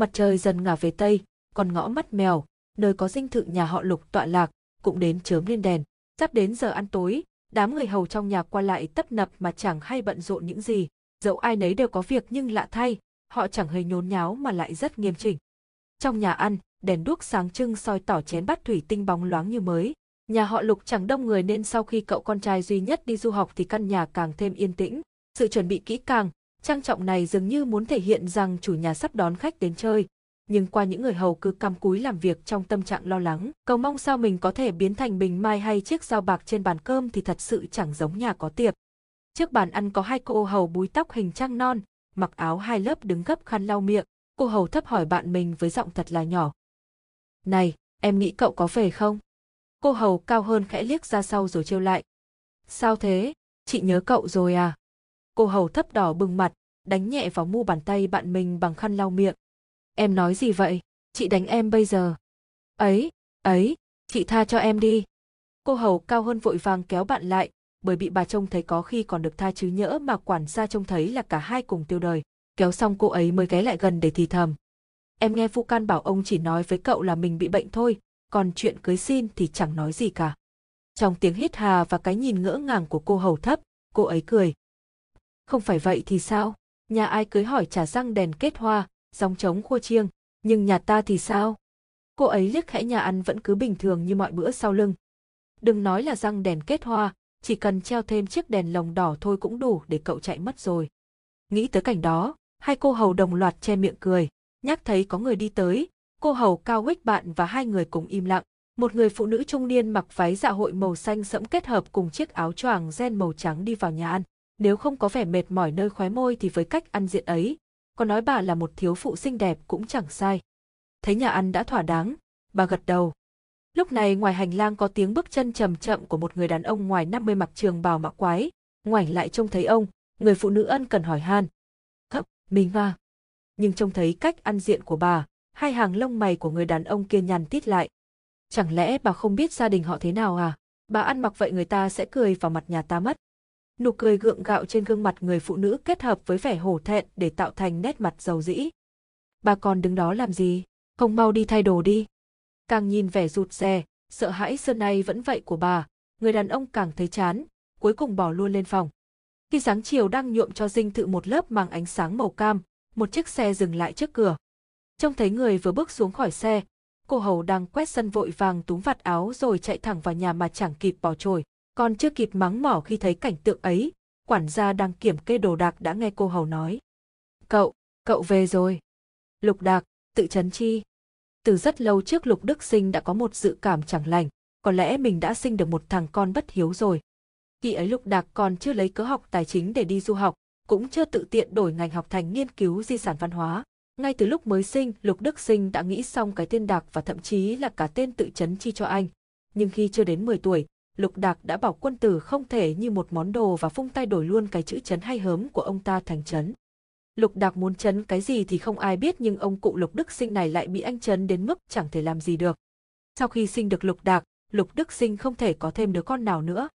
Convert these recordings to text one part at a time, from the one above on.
Mặt trời dần ngả về tây, còn ngõ mắt mèo, nơi có dinh thự nhà họ Lục tọa lạc, cũng đến chớm lên đèn. Sắp đến giờ ăn tối, đám người hầu trong nhà qua lại tấp nập mà chẳng hay bận rộn những gì. Dẫu ai nấy đều có việc nhưng lạ thay, họ chẳng hề nhốn nháo mà lại rất nghiêm chỉnh. Trong nhà ăn, đèn đuốc sáng trưng soi tỏ chén bát thủy tinh bóng loáng như mới. Nhà họ Lục chẳng đông người nên sau khi cậu con trai duy nhất đi du học thì căn nhà càng thêm yên tĩnh. Sự chuẩn bị kỹ càng, trang trọng này dường như muốn thể hiện rằng chủ nhà sắp đón khách đến chơi. Nhưng qua những người hầu cứ cắm cúi làm việc trong tâm trạng lo lắng, cầu mong sao mình có thể biến thành bình mai hay chiếc dao bạc trên bàn cơm thì thật sự chẳng giống nhà có tiệc. Trước bàn ăn có hai cô hầu búi tóc hình trăng non, mặc áo hai lớp đứng gấp khăn lau miệng. Cô hầu thấp hỏi bạn mình với giọng thật là nhỏ. Này, em nghĩ cậu có về không? Cô hầu cao hơn khẽ liếc ra sau rồi trêu lại. Sao thế? Chị nhớ cậu rồi à? Cô hầu thấp đỏ bừng mặt, đánh nhẹ vào mu bàn tay bạn mình bằng khăn lau miệng. Em nói gì vậy? Chị đánh em bây giờ. Ấy, ấy, chị tha cho em đi. Cô hầu cao hơn vội vàng kéo bạn lại, bởi bị bà trông thấy có khi còn được tha chứ nhỡ mà quản gia trông thấy là cả hai cùng tiêu đời. Kéo xong cô ấy mới ghé lại gần để thì thầm. Em nghe vu Can bảo ông chỉ nói với cậu là mình bị bệnh thôi, còn chuyện cưới xin thì chẳng nói gì cả. Trong tiếng hít hà và cái nhìn ngỡ ngàng của cô hầu thấp, cô ấy cười. Không phải vậy thì sao? Nhà ai cưới hỏi trả răng đèn kết hoa, dòng trống khua chiêng, nhưng nhà ta thì sao? Cô ấy liếc khẽ nhà ăn vẫn cứ bình thường như mọi bữa sau lưng. Đừng nói là răng đèn kết hoa, chỉ cần treo thêm chiếc đèn lồng đỏ thôi cũng đủ để cậu chạy mất rồi. Nghĩ tới cảnh đó, hai cô hầu đồng loạt che miệng cười, nhắc thấy có người đi tới, cô hầu cao quích bạn và hai người cùng im lặng. Một người phụ nữ trung niên mặc váy dạ hội màu xanh sẫm kết hợp cùng chiếc áo choàng ren màu trắng đi vào nhà ăn. Nếu không có vẻ mệt mỏi nơi khóe môi thì với cách ăn diện ấy, có nói bà là một thiếu phụ xinh đẹp cũng chẳng sai. Thấy nhà ăn đã thỏa đáng, bà gật đầu. Lúc này ngoài hành lang có tiếng bước chân chậm chậm của một người đàn ông ngoài 50 mặc trường bào mạ quái, ngoảnh lại trông thấy ông, người phụ nữ ân cần hỏi han. Hấp, mình à? Nhưng trông thấy cách ăn diện của bà, hai hàng lông mày của người đàn ông kia nhằn tít lại. Chẳng lẽ bà không biết gia đình họ thế nào à? Bà ăn mặc vậy người ta sẽ cười vào mặt nhà ta mất. Nụ cười gượng gạo trên gương mặt người phụ nữ kết hợp với vẻ hổ thẹn để tạo thành nét mặt giàu dĩ. Bà còn đứng đó làm gì? Không mau đi thay đồ đi. Càng nhìn vẻ rụt rè, sợ hãi xưa nay vẫn vậy của bà, người đàn ông càng thấy chán, cuối cùng bỏ luôn lên phòng. Khi sáng chiều đang nhuộm cho dinh thự một lớp màng ánh sáng màu cam, một chiếc xe dừng lại trước cửa. Trông thấy người vừa bước xuống khỏi xe, cô hầu đang quét sân vội vàng túm vạt áo rồi chạy thẳng vào nhà mà chẳng kịp bỏ trồi. Còn chưa kịp mắng mỏ khi thấy cảnh tượng ấy, quản gia đang kiểm kê đồ đạc đã nghe cô hầu nói. Cậu, cậu về rồi. Lục đạc, tự chấn chi. Từ rất lâu trước Lục Đức Sinh đã có một dự cảm chẳng lành, có lẽ mình đã sinh được một thằng con bất hiếu rồi. Khi ấy Lục Đạc còn chưa lấy cớ học tài chính để đi du học, cũng chưa tự tiện đổi ngành học thành nghiên cứu di sản văn hóa. Ngay từ lúc mới sinh, Lục Đức Sinh đã nghĩ xong cái tên Đạc và thậm chí là cả tên tự chấn chi cho anh. Nhưng khi chưa đến 10 tuổi, Lục Đạc đã bảo quân tử không thể như một món đồ và phung tay đổi luôn cái chữ chấn hay hớm của ông ta thành chấn. Lục Đạc muốn chấn cái gì thì không ai biết nhưng ông cụ Lục Đức Sinh này lại bị anh chấn đến mức chẳng thể làm gì được. Sau khi sinh được Lục Đạc, Lục Đức Sinh không thể có thêm đứa con nào nữa.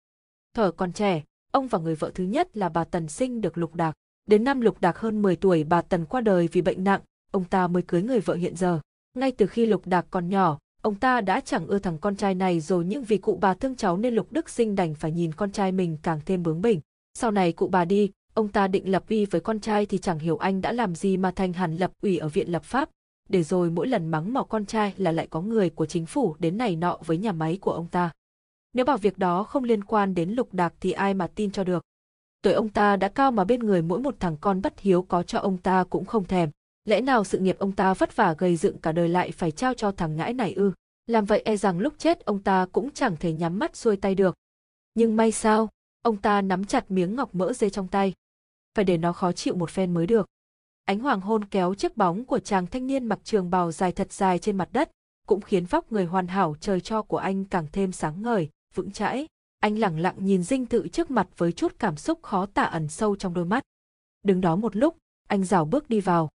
Thở còn trẻ, ông và người vợ thứ nhất là bà Tần sinh được Lục Đạc. Đến năm Lục Đạc hơn 10 tuổi bà Tần qua đời vì bệnh nặng, ông ta mới cưới người vợ hiện giờ. Ngay từ khi Lục Đạc còn nhỏ, ông ta đã chẳng ưa thằng con trai này rồi nhưng vì cụ bà thương cháu nên Lục Đức Sinh đành phải nhìn con trai mình càng thêm bướng bỉnh. Sau này cụ bà đi, ông ta định lập uy với con trai thì chẳng hiểu anh đã làm gì mà thành hẳn lập ủy ở viện lập pháp, để rồi mỗi lần mắng mỏ con trai là lại có người của chính phủ đến này nọ với nhà máy của ông ta. Nếu bảo việc đó không liên quan đến lục đạc thì ai mà tin cho được. Tuổi ông ta đã cao mà bên người mỗi một thằng con bất hiếu có cho ông ta cũng không thèm. Lẽ nào sự nghiệp ông ta vất vả gây dựng cả đời lại phải trao cho thằng ngãi này ư? Làm vậy e rằng lúc chết ông ta cũng chẳng thể nhắm mắt xuôi tay được. Nhưng may sao, ông ta nắm chặt miếng ngọc mỡ dê trong tay. Phải để nó khó chịu một phen mới được. Ánh hoàng hôn kéo chiếc bóng của chàng thanh niên mặc trường bào dài thật dài trên mặt đất, cũng khiến vóc người hoàn hảo trời cho của anh càng thêm sáng ngời, vững chãi. Anh lẳng lặng nhìn dinh thự trước mặt với chút cảm xúc khó tả ẩn sâu trong đôi mắt. Đứng đó một lúc, anh rảo bước đi vào.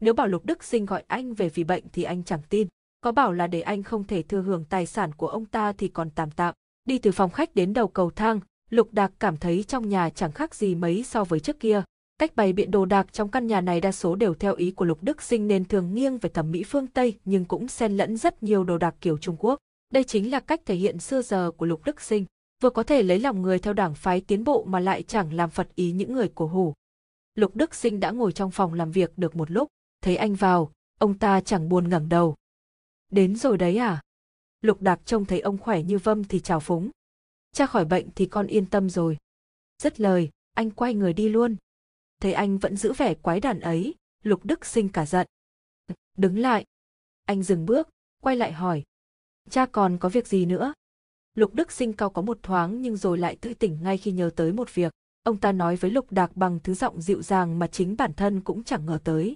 Nếu bảo Lục Đức Sinh gọi anh về vì bệnh thì anh chẳng tin. Có bảo là để anh không thể thừa hưởng tài sản của ông ta thì còn tạm tạm. Đi từ phòng khách đến đầu cầu thang, Lục Đạc cảm thấy trong nhà chẳng khác gì mấy so với trước kia. Cách bày biện đồ đạc trong căn nhà này đa số đều theo ý của Lục Đức Sinh nên thường nghiêng về thẩm mỹ phương Tây nhưng cũng xen lẫn rất nhiều đồ đạc kiểu Trung Quốc. Đây chính là cách thể hiện xưa giờ của Lục Đức Sinh, vừa có thể lấy lòng người theo đảng phái tiến bộ mà lại chẳng làm phật ý những người cổ hủ. Lục Đức Sinh đã ngồi trong phòng làm việc được một lúc, thấy anh vào, ông ta chẳng buồn ngẩng đầu. Đến rồi đấy à? Lục Đạc trông thấy ông khỏe như vâm thì chào phúng. Cha khỏi bệnh thì con yên tâm rồi. Dứt lời, anh quay người đi luôn. Thấy anh vẫn giữ vẻ quái đản ấy, Lục Đức Sinh cả giận. Đứng lại. Anh dừng bước, quay lại hỏi. Cha còn có việc gì nữa? Lục Đức Sinh cao có một thoáng nhưng rồi lại tươi tỉnh ngay khi nhớ tới một việc. Ông ta nói với Lục Đạc bằng thứ giọng dịu dàng mà chính bản thân cũng chẳng ngờ tới.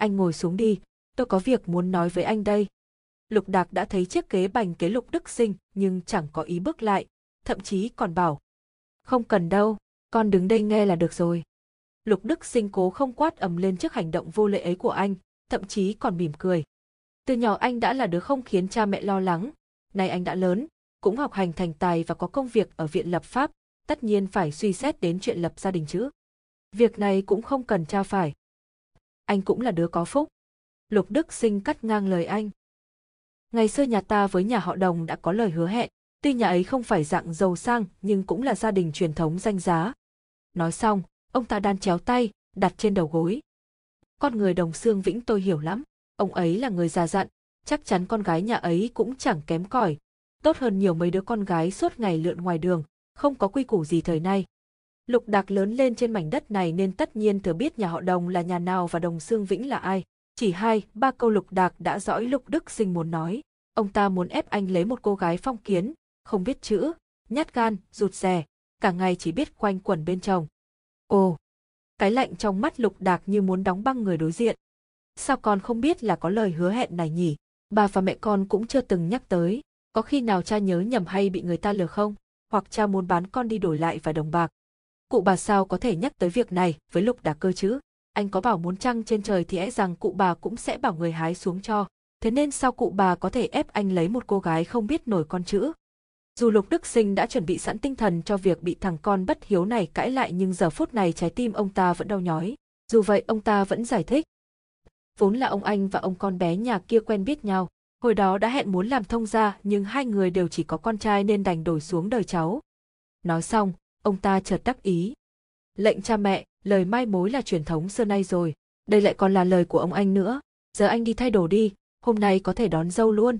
Anh ngồi xuống đi, tôi có việc muốn nói với anh đây. Lục Đạc đã thấy chiếc ghế bành kế Lục Đức Sinh nhưng chẳng có ý bước lại, thậm chí còn bảo. Không cần đâu, con đứng đây nghe là được rồi. Lục Đức Sinh cố không quát ầm lên trước hành động vô lễ ấy của anh, thậm chí còn mỉm cười. Từ nhỏ anh đã là đứa không khiến cha mẹ lo lắng, nay anh đã lớn, cũng học hành thành tài và có công việc ở viện lập pháp, tất nhiên phải suy xét đến chuyện lập gia đình chứ. Việc này cũng không cần cha phải. Anh cũng là đứa có phúc. Lục Đức Sinh cắt ngang lời anh. Ngày xưa nhà ta với nhà họ Đồng đã có lời hứa hẹn, tuy nhà ấy không phải dạng giàu sang nhưng cũng là gia đình truyền thống danh giá. Nói xong, ông ta đan chéo tay, đặt trên đầu gối. Con người Đồng Xương Vĩnh tôi hiểu lắm, ông ấy là người già dặn, chắc chắn con gái nhà ấy cũng chẳng kém cỏi, tốt hơn nhiều mấy đứa con gái suốt ngày lượn ngoài đường, không có quy củ gì thời nay. Lục Đạc lớn lên trên mảnh đất này nên tất nhiên thừa biết nhà họ Đồng là nhà nào và Đồng Sương Vĩnh là ai. Chỉ hai, ba câu Lục Đạc đã dõi Lục Đức Sinh muốn nói. Ông ta muốn ép anh lấy một cô gái phong kiến, không biết chữ, nhát gan, rụt rè, cả ngày chỉ biết quanh quẩn bên chồng. Ồ, cái lạnh trong mắt Lục Đạc như muốn đóng băng người đối diện. Sao con không biết là có lời hứa hẹn này nhỉ? Bà và mẹ con cũng chưa từng nhắc tới. Có khi nào cha nhớ nhầm hay bị người ta lừa không? Hoặc cha muốn bán con đi đổi lại vài đồng bạc? Cụ bà sao có thể nhắc tới việc này với lục đà cơ chứ? Anh có bảo muốn trăng trên trời thì e rằng cụ bà cũng sẽ bảo người hái xuống cho. Thế nên sao cụ bà có thể ép anh lấy một cô gái không biết nổi con chữ? Dù Lục Đức Sinh đã chuẩn bị sẵn tinh thần cho việc bị thằng con bất hiếu này cãi lại nhưng giờ phút này trái tim ông ta vẫn đau nhói. Dù vậy ông ta vẫn giải thích. Vốn là ông anh và ông con bé nhà kia quen biết nhau, Hồi đó đã hẹn muốn làm thông gia nhưng hai người đều chỉ có con trai nên đành đổi xuống đời cháu. Nói xong, ông ta chợt đắc ý. Lệnh cha mẹ, lời mai mối là truyền thống xưa nay rồi, đây lại còn là lời của ông anh nữa. Giờ anh đi thay đồ đi, hôm nay có thể đón dâu luôn.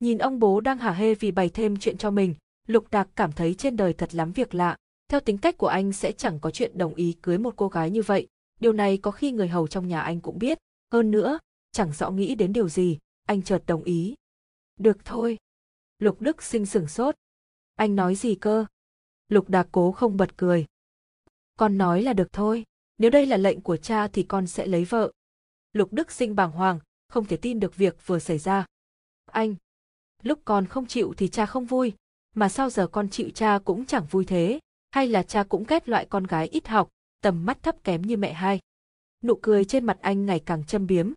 Nhìn ông bố đang hả hê vì bày thêm chuyện cho mình, Lục Đạc cảm thấy trên đời thật lắm việc lạ. Theo tính cách của anh sẽ chẳng có chuyện đồng ý cưới một cô gái như vậy. Điều này có khi người hầu trong nhà anh cũng biết. Hơn nữa, chẳng rõ nghĩ đến điều gì, anh chợt đồng ý. Được thôi. Lục Đức sinh sửng sốt. Anh nói gì cơ? Lục Đà cố không bật cười. Con nói là được thôi, nếu đây là lệnh của cha thì con sẽ lấy vợ. Lục Đức sinh bàng hoàng, không thể tin được việc vừa xảy ra. Anh, lúc con không chịu thì cha không vui, mà sao giờ con chịu cha cũng chẳng vui thế, hay là cha cũng ghét loại con gái ít học, tầm mắt thấp kém như mẹ hai. Nụ cười trên mặt anh ngày càng châm biếm,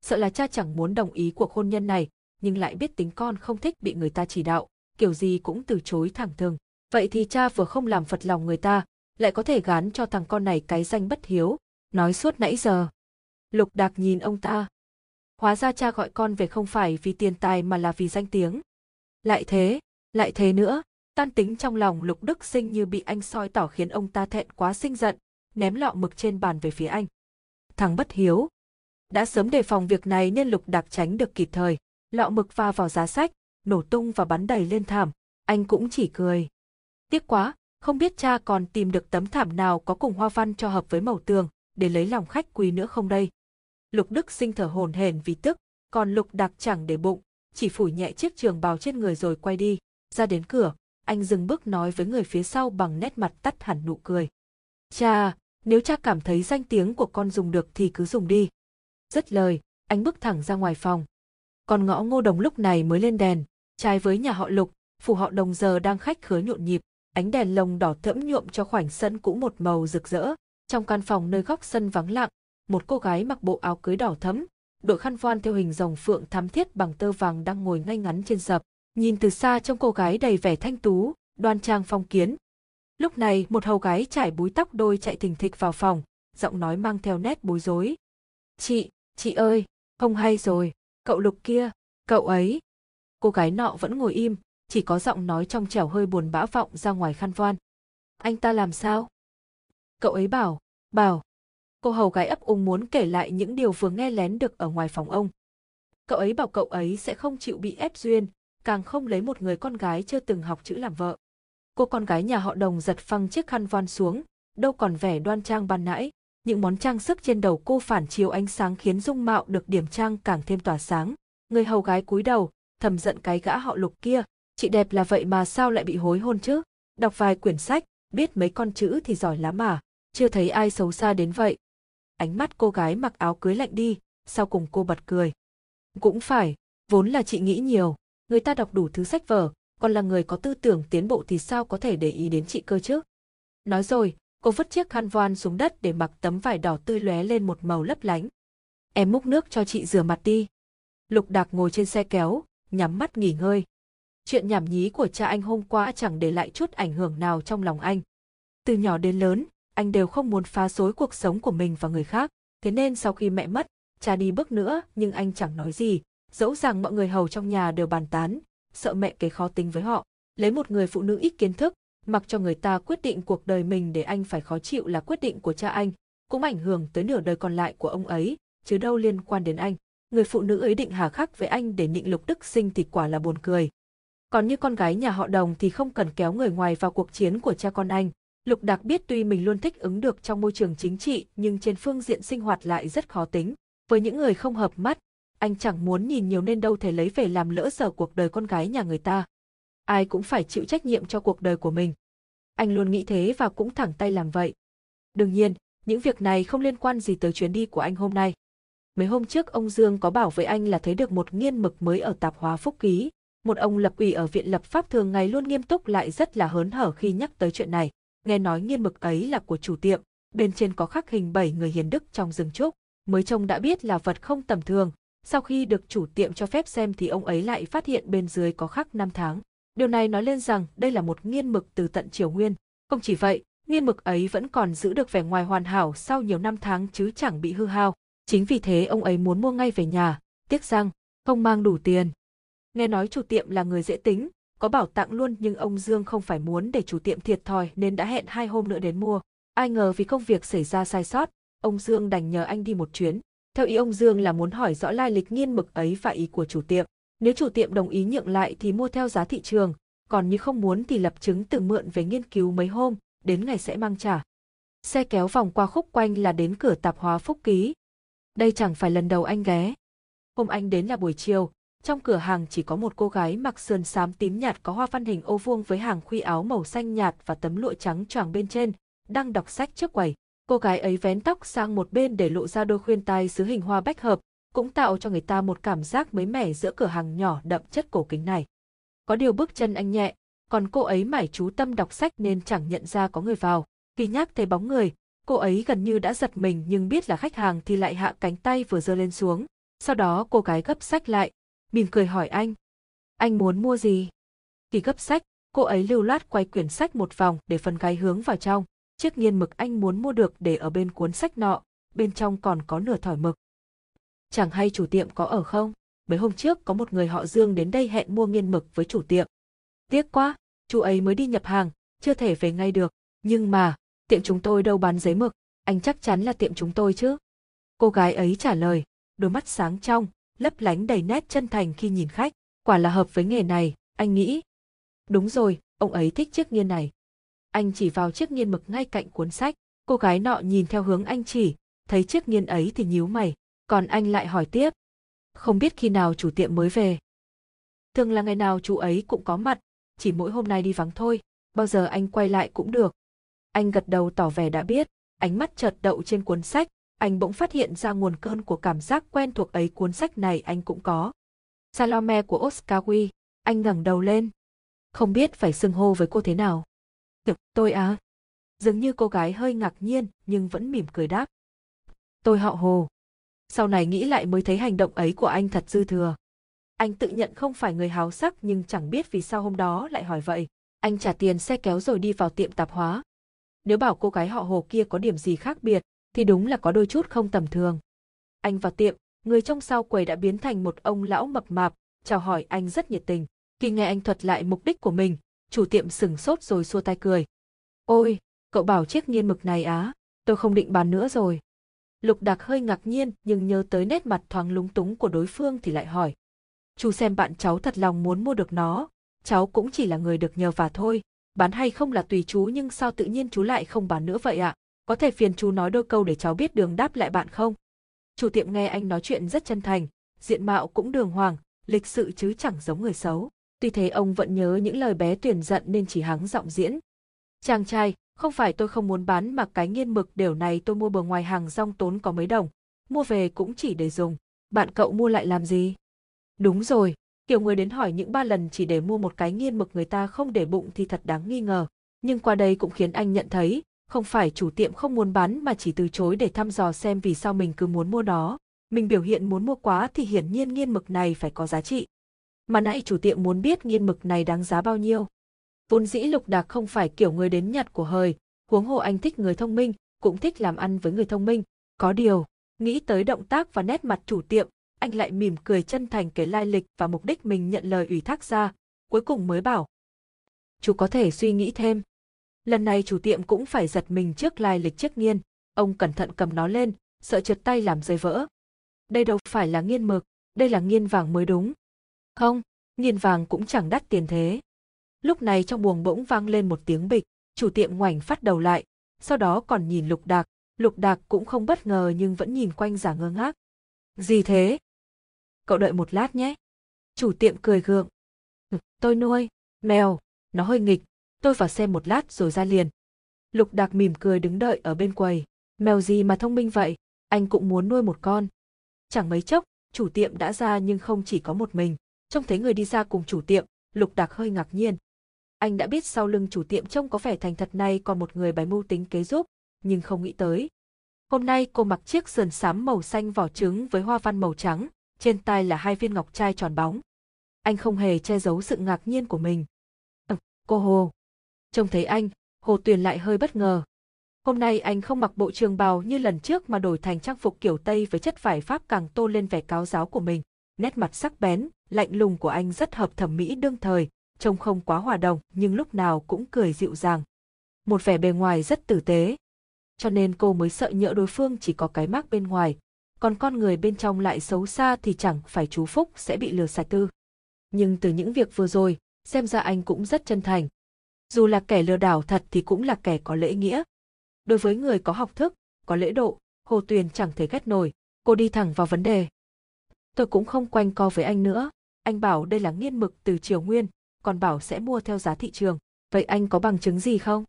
sợ là cha chẳng muốn đồng ý cuộc hôn nhân này, nhưng lại biết tính con không thích bị người ta chỉ đạo, kiểu gì cũng từ chối thẳng thừng. Vậy thì cha vừa không làm phật lòng người ta, lại có thể gán cho thằng con này cái danh bất hiếu, nói suốt nãy giờ. Lục Đạc nhìn ông ta. Hóa ra cha gọi con về không phải vì tiền tài mà là vì danh tiếng. Lại thế, lại thế nữa, tan tính trong lòng Lục Đức Sinh như bị anh soi tỏ khiến ông ta thẹn quá sinh giận, ném lọ mực trên bàn về phía anh. Thằng bất hiếu, đã sớm đề phòng việc này nên lục Đạc tránh được kịp thời, lọ mực va vào giá sách, nổ tung và bắn đầy lên thảm, anh cũng chỉ cười. Tiếc quá, không biết cha còn tìm được tấm thảm nào có cùng hoa văn cho hợp với màu tường, để lấy lòng khách quý nữa không đây. Lục Đức sinh thở hồn hển vì tức, còn Lục Đạc chẳng để bụng, chỉ phủi nhẹ chiếc trường bào trên người rồi quay đi. Ra đến cửa, anh dừng bước nói với người phía sau bằng nét mặt tắt hẳn nụ cười. Cha, nếu cha cảm thấy danh tiếng của con dùng được thì cứ dùng đi. Dứt lời, anh bước thẳng ra ngoài phòng. Còn ngõ ngô đồng lúc này mới lên đèn, trái với nhà họ lục, phủ họ đồng giờ đang khách khứa nhộn nhịp, ánh đèn lồng đỏ thẫm nhuộm cho khoảnh sân cũ một màu rực rỡ. Trong căn phòng nơi góc sân vắng lặng, một cô gái mặc bộ áo cưới đỏ thẫm, đội khăn voan theo hình rồng phượng thắm thiết bằng tơ vàng đang ngồi ngay ngắn trên sập. Nhìn từ xa trông cô gái đầy vẻ thanh tú, đoan trang phong kiến. Lúc này một hầu gái trải búi tóc đôi chạy thình thịch vào phòng, giọng nói mang theo nét bối rối. Chị, chị ơi, không hay rồi, cậu lục kia, cậu ấy. Cô gái nọ vẫn ngồi im, chỉ có giọng nói trong trẻo hơi buồn bã vọng ra ngoài khăn voan. Anh ta làm sao? Cậu ấy bảo, bảo. Cô hầu gái ấp úng muốn kể lại những điều vừa nghe lén được ở ngoài phòng ông. Cậu ấy bảo cậu ấy sẽ không chịu bị ép duyên, càng không lấy một người con gái chưa từng học chữ làm vợ. Cô con gái nhà họ đồng giật phăng chiếc khăn voan xuống, đâu còn vẻ đoan trang ban nãy. Những món trang sức trên đầu cô phản chiếu ánh sáng khiến dung mạo được điểm trang càng thêm tỏa sáng. Người hầu gái cúi đầu, thầm giận cái gã họ lục kia, chị đẹp là vậy mà sao lại bị hối hôn chứ? Đọc vài quyển sách, biết mấy con chữ thì giỏi lắm mà, chưa thấy ai xấu xa đến vậy. Ánh mắt cô gái mặc áo cưới lạnh đi, sau cùng cô bật cười. Cũng phải, vốn là chị nghĩ nhiều, người ta đọc đủ thứ sách vở, còn là người có tư tưởng tiến bộ thì sao có thể để ý đến chị cơ chứ? Nói rồi, cô vứt chiếc khăn voan xuống đất để mặc tấm vải đỏ tươi lóe lên một màu lấp lánh. Em múc nước cho chị rửa mặt đi. Lục Đạc ngồi trên xe kéo, nhắm mắt nghỉ ngơi. Chuyện nhảm nhí của cha anh hôm qua chẳng để lại chút ảnh hưởng nào trong lòng anh. Từ nhỏ đến lớn, anh đều không muốn phá rối cuộc sống của mình và người khác, thế nên sau khi mẹ mất, cha đi bước nữa nhưng anh chẳng nói gì, dẫu rằng mọi người hầu trong nhà đều bàn tán, sợ mẹ kế khó tính với họ. Lấy một người phụ nữ ít kiến thức, mặc cho người ta quyết định cuộc đời mình để anh phải khó chịu là quyết định của cha anh, cũng ảnh hưởng tới nửa đời còn lại của ông ấy, chứ đâu liên quan đến anh. Người phụ nữ ấy định hà khắc với anh để nịnh lục đức sinh thì quả là buồn cười. Còn như con gái nhà họ đồng thì không cần kéo người ngoài vào cuộc chiến của cha con anh. Lục Đạc biết tuy mình luôn thích ứng được trong môi trường chính trị nhưng trên phương diện sinh hoạt lại rất khó tính. Với những người không hợp mắt, anh chẳng muốn nhìn nhiều nên đâu thể lấy về làm lỡ sở cuộc đời con gái nhà người ta. Ai cũng phải chịu trách nhiệm cho cuộc đời của mình. Anh luôn nghĩ thế và cũng thẳng tay làm vậy. Đương nhiên, những việc này không liên quan gì tới chuyến đi của anh hôm nay. Mấy hôm trước ông Dương có bảo với anh là thấy được một nghiên mực mới ở tạp hóa Phúc Ký. Một ông lập ủy ở viện lập pháp thường ngày luôn nghiêm túc lại rất là hớn hở khi nhắc tới chuyện này. Nghe nói nghiên mực ấy là của chủ tiệm, bên trên có khắc hình bảy người hiền đức trong rừng trúc. Mới trông đã biết là vật không tầm thường, sau khi được chủ tiệm cho phép xem thì ông ấy lại phát hiện bên dưới có khắc năm tháng. Điều này nói lên rằng đây là một nghiên mực từ tận triều nguyên. Không chỉ vậy, nghiên mực ấy vẫn còn giữ được vẻ ngoài hoàn hảo sau nhiều năm tháng chứ chẳng bị hư hao. Chính vì thế ông ấy muốn mua ngay về nhà, tiếc rằng không mang đủ tiền. Nghe nói chủ tiệm là người dễ tính, có bảo tặng luôn nhưng ông Dương không phải muốn để chủ tiệm thiệt thòi nên đã hẹn hai hôm nữa đến mua. Ai ngờ vì công việc xảy ra sai sót, ông Dương đành nhờ anh đi một chuyến. Theo ý ông Dương là muốn hỏi rõ lai lịch nghiên mực ấy và ý của chủ tiệm. Nếu chủ tiệm đồng ý nhượng lại thì mua theo giá thị trường, còn như không muốn thì lập chứng từ mượn về nghiên cứu mấy hôm, đến ngày sẽ mang trả. Xe kéo vòng qua khúc quanh là đến cửa tạp hóa Phúc Ký. Đây chẳng phải lần đầu anh ghé. Hôm anh đến là buổi chiều, trong cửa hàng chỉ có một cô gái mặc sườn xám tím nhạt có hoa văn hình ô vuông với hàng khuy áo màu xanh nhạt và tấm lụa trắng choàng bên trên, đang đọc sách trước quầy. Cô gái ấy vén tóc sang một bên để lộ ra đôi khuyên tai xứ hình hoa bách hợp, cũng tạo cho người ta một cảm giác mới mẻ giữa cửa hàng nhỏ đậm chất cổ kính này. Có điều bước chân anh nhẹ, còn cô ấy mải chú tâm đọc sách nên chẳng nhận ra có người vào. Khi nhắc thấy bóng người, cô ấy gần như đã giật mình nhưng biết là khách hàng thì lại hạ cánh tay vừa giơ lên xuống. Sau đó cô gái gấp sách lại, mỉm cười hỏi anh. Anh muốn mua gì? Khi gấp sách, cô ấy lưu loát quay quyển sách một vòng để phần gáy hướng vào trong. Chiếc nghiên mực anh muốn mua được để ở bên cuốn sách nọ, bên trong còn có nửa thỏi mực. Chẳng hay chủ tiệm có ở không? Mấy hôm trước có một người họ Dương đến đây hẹn mua nghiên mực với chủ tiệm. Tiếc quá, chú ấy mới đi nhập hàng, chưa thể về ngay được. Nhưng mà, tiệm chúng tôi đâu bán giấy mực, anh chắc chắn là tiệm chúng tôi chứ. Cô gái ấy trả lời, đôi mắt sáng trong, lấp lánh đầy nét chân thành khi nhìn khách. Quả là hợp với nghề này, anh nghĩ. Đúng rồi, ông ấy thích chiếc nghiên này. Anh chỉ vào chiếc nghiên mực ngay cạnh cuốn sách. Cô gái nọ nhìn theo hướng anh chỉ, thấy chiếc nghiên ấy thì nhíu mày. Còn anh lại hỏi tiếp. Không biết khi nào chủ tiệm mới về. Thường là ngày nào chú ấy cũng có mặt, chỉ mỗi hôm nay đi vắng thôi, bao giờ anh quay lại cũng được. Anh gật đầu tỏ vẻ đã biết, ánh mắt chợt đậu trên cuốn sách, anh bỗng phát hiện ra nguồn cơn của cảm giác quen thuộc ấy cuốn sách này anh cũng có. Salome của Oscar Wilde, anh ngẩng đầu lên. Không biết phải xưng hô với cô thế nào. được tôi à. Dường như cô gái hơi ngạc nhiên nhưng vẫn mỉm cười đáp. Tôi họ Hồ. Sau này nghĩ lại mới thấy hành động ấy của anh thật dư thừa. Anh tự nhận không phải người háo sắc nhưng chẳng biết vì sao hôm đó lại hỏi vậy. Anh trả tiền xe kéo rồi đi vào tiệm tạp hóa. Nếu bảo cô gái họ Hồ kia có điểm gì khác biệt, thì đúng là có đôi chút không tầm thường. Anh vào tiệm, người trong sau quầy đã biến thành một ông lão mập mạp, chào hỏi anh rất nhiệt tình. Khi nghe anh thuật lại mục đích của mình, chủ tiệm sửng sốt rồi xua tay cười. Ôi, cậu bảo chiếc nghiên mực này á, tôi không định bán nữa rồi. Lục Đạc hơi ngạc nhiên nhưng nhớ tới nét mặt thoáng lúng túng của đối phương thì lại hỏi. Chú xem bạn cháu thật lòng muốn mua được nó, cháu cũng chỉ là người được nhờ vả thôi, bán hay không là tùy chú nhưng sao tự nhiên chú lại không bán nữa vậy ạ? Có thể phiền chú nói đôi câu để cháu biết đường đáp lại bạn không? Chủ tiệm nghe anh nói chuyện rất chân thành, diện mạo cũng đường hoàng, lịch sự chứ chẳng giống người xấu. Tuy thế ông vẫn nhớ những lời bé tuyển giận nên chỉ hắng giọng diễn. Chàng trai, không phải tôi không muốn bán mà cái nghiên mực đều này tôi mua bờ ngoài hàng rong tốn có mấy đồng, mua về cũng chỉ để dùng. Bạn cậu mua lại làm gì? Đúng rồi, kiểu người đến hỏi những ba lần chỉ để mua một cái nghiên mực người ta không để bụng thì thật đáng nghi ngờ. Nhưng qua đây cũng khiến anh nhận thấy, không phải chủ tiệm không muốn bán mà chỉ từ chối để thăm dò xem vì sao mình cứ muốn mua nó. Mình biểu hiện muốn mua quá thì hiển nhiên nghiên mực này phải có giá trị. Mà nãy chủ tiệm muốn biết nghiên mực này đáng giá bao nhiêu. Vốn dĩ Lục Đạc không phải kiểu người đến nhặt của hời, huống hồ anh thích người thông minh, cũng thích làm ăn với người thông minh. Có điều, nghĩ tới động tác và nét mặt chủ tiệm, anh lại mỉm cười chân thành kể lai lịch và mục đích mình nhận lời ủy thác ra, cuối cùng mới bảo. Chú có thể suy nghĩ thêm. Lần này chủ tiệm cũng phải giật mình trước lai lịch chiếc nghiên, ông cẩn thận cầm nó lên, sợ trượt tay làm rơi vỡ. Đây đâu phải là nghiên mực, đây là nghiên vàng mới đúng. Không, nghiên vàng cũng chẳng đắt tiền thế. Lúc này trong buồng bỗng vang lên một tiếng bịch, chủ tiệm ngoảnh phát đầu lại, sau đó còn nhìn lục đạc, lục đạc cũng không bất ngờ nhưng vẫn nhìn quanh giả ngơ ngác. Gì thế? Cậu đợi một lát nhé. Chủ tiệm cười gượng. Ừ, tôi nuôi, mèo, nó hơi nghịch, tôi vào xem một lát rồi ra liền. Lục đạc mỉm cười đứng đợi ở bên quầy. Mèo gì mà thông minh vậy, anh cũng muốn nuôi một con. Chẳng mấy chốc, chủ tiệm đã ra nhưng không chỉ có một mình. Trông thấy người đi ra cùng chủ tiệm, lục đạc hơi ngạc nhiên. Anh đã biết sau lưng chủ tiệm trông có vẻ thành thật này còn một người bày mưu tính kế giúp, nhưng không nghĩ tới. Hôm nay cô mặc chiếc sườn xám màu xanh vỏ trứng với hoa văn màu trắng, trên tay là hai viên ngọc trai tròn bóng. Anh không hề che giấu sự ngạc nhiên của mình. Ừ, cô Hồ. Trông thấy anh, Hồ Tuyền lại hơi bất ngờ. Hôm nay anh không mặc bộ trường bào như lần trước mà đổi thành trang phục kiểu Tây với chất vải Pháp càng tô lên vẻ cáo giáo của mình. Nét mặt sắc bén, lạnh lùng của anh rất hợp thẩm mỹ đương thời, trông không quá hòa đồng nhưng lúc nào cũng cười dịu dàng. Một vẻ bề ngoài rất tử tế. Cho nên cô mới sợ nhỡ đối phương chỉ có cái mác bên ngoài, còn con người bên trong lại xấu xa thì chẳng phải chú Phúc sẽ bị lừa sạch tư. Nhưng từ những việc vừa rồi, xem ra anh cũng rất chân thành. Dù là kẻ lừa đảo thật thì cũng là kẻ có lễ nghĩa. Đối với người có học thức, có lễ độ, Hồ Tuyền chẳng thể ghét nổi, cô đi thẳng vào vấn đề. Tôi cũng không quanh co với anh nữa, anh bảo đây là nghiên mực từ Triều Nguyên, còn bảo sẽ mua theo giá thị trường. Vậy anh có bằng chứng gì không?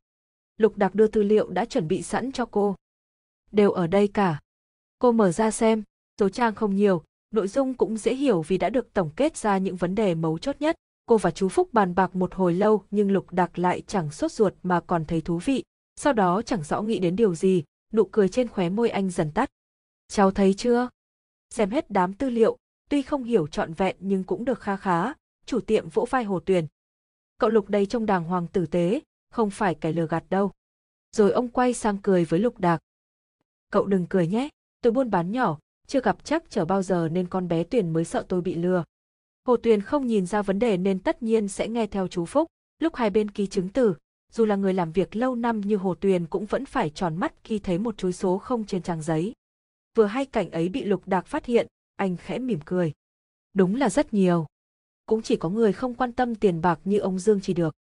Lục Đạc đưa tư liệu đã chuẩn bị sẵn cho cô. Đều ở đây cả. Cô mở ra xem, số trang không nhiều, nội dung cũng dễ hiểu vì đã được tổng kết ra những vấn đề mấu chốt nhất. Cô và chú Phúc bàn bạc một hồi lâu nhưng Lục Đạc lại chẳng sốt ruột mà còn thấy thú vị. Sau đó chẳng rõ nghĩ đến điều gì, nụ cười trên khóe môi anh dần tắt. Cháu thấy chưa? Xem hết đám tư liệu, tuy không hiểu trọn vẹn nhưng cũng được kha khá, chủ tiệm vỗ vai Hồ Tuyền. Cậu Lục đây trông đàng hoàng tử tế, không phải kẻ lừa gạt đâu. Rồi ông quay sang cười với Lục Đạc. Cậu đừng cười nhé, tôi buôn bán nhỏ, chưa gặp chắc chở bao giờ nên con bé Tuyền mới sợ tôi bị lừa. Hồ Tuyền không nhìn ra vấn đề nên tất nhiên sẽ nghe theo chú Phúc. Lúc hai bên ký chứng từ, dù là người làm việc lâu năm như Hồ Tuyền cũng vẫn phải tròn mắt khi thấy một chuối số không trên trang giấy. Vừa hay cảnh ấy bị Lục Đạc phát hiện, anh khẽ mỉm cười. Đúng là rất nhiều cũng chỉ có người không quan tâm tiền bạc như ông Dương chỉ được.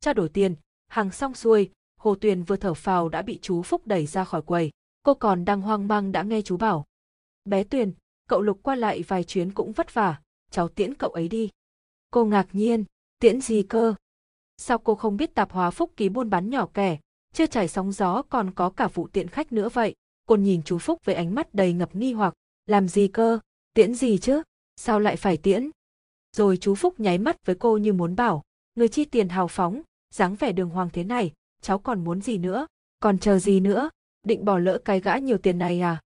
Trao đổi tiền, hàng xong xuôi, Hồ Tuyền vừa thở phào đã bị chú Phúc đẩy ra khỏi quầy. Cô còn đang hoang mang đã nghe chú bảo. Bé Tuyền, cậu Lục qua lại vài chuyến cũng vất vả, cháu tiễn cậu ấy đi. Cô ngạc nhiên, tiễn gì cơ? Sao cô không biết tạp hóa Phúc ký buôn bán nhỏ kẻ, chưa trải sóng gió còn có cả vụ tiện khách nữa vậy? Cô nhìn chú Phúc với ánh mắt đầy ngập nghi hoặc, làm gì cơ, tiễn gì chứ, sao lại phải tiễn? Rồi chú Phúc nháy mắt với cô như muốn bảo, người chi tiền hào phóng, dáng vẻ đường hoàng thế này, cháu còn muốn gì nữa, còn chờ gì nữa, định bỏ lỡ cái gã nhiều tiền này à?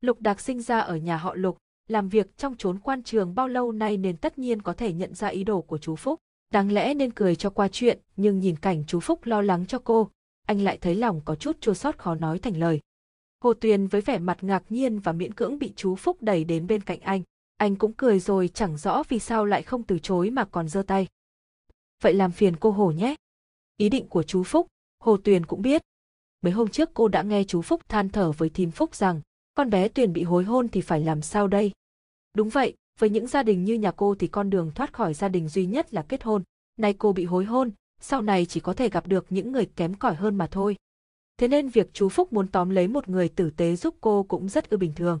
Lục Đạc sinh ra ở nhà họ Lục, làm việc trong chốn quan trường bao lâu nay nên tất nhiên có thể nhận ra ý đồ của chú Phúc. Đáng lẽ nên cười cho qua chuyện, nhưng nhìn cảnh chú Phúc lo lắng cho cô, anh lại thấy lòng có chút chua xót khó nói thành lời. Hồ Tuyền với vẻ mặt ngạc nhiên và miễn cưỡng bị chú Phúc đẩy đến bên cạnh anh. Anh cũng cười rồi chẳng rõ vì sao lại không từ chối mà còn giơ tay. Vậy làm phiền cô Hồ nhé. Ý định của chú Phúc, Hồ Tuyền cũng biết. Mấy hôm trước cô đã nghe chú Phúc than thở với thím Phúc rằng con bé Tuyền bị hối hôn thì phải làm sao đây? Đúng vậy, với những gia đình như nhà cô thì con đường thoát khỏi gia đình duy nhất là kết hôn. Nay cô bị hối hôn, sau này chỉ có thể gặp được những người kém cỏi hơn mà thôi. Thế nên việc chú Phúc muốn tóm lấy một người tử tế giúp cô cũng rất ư bình thường.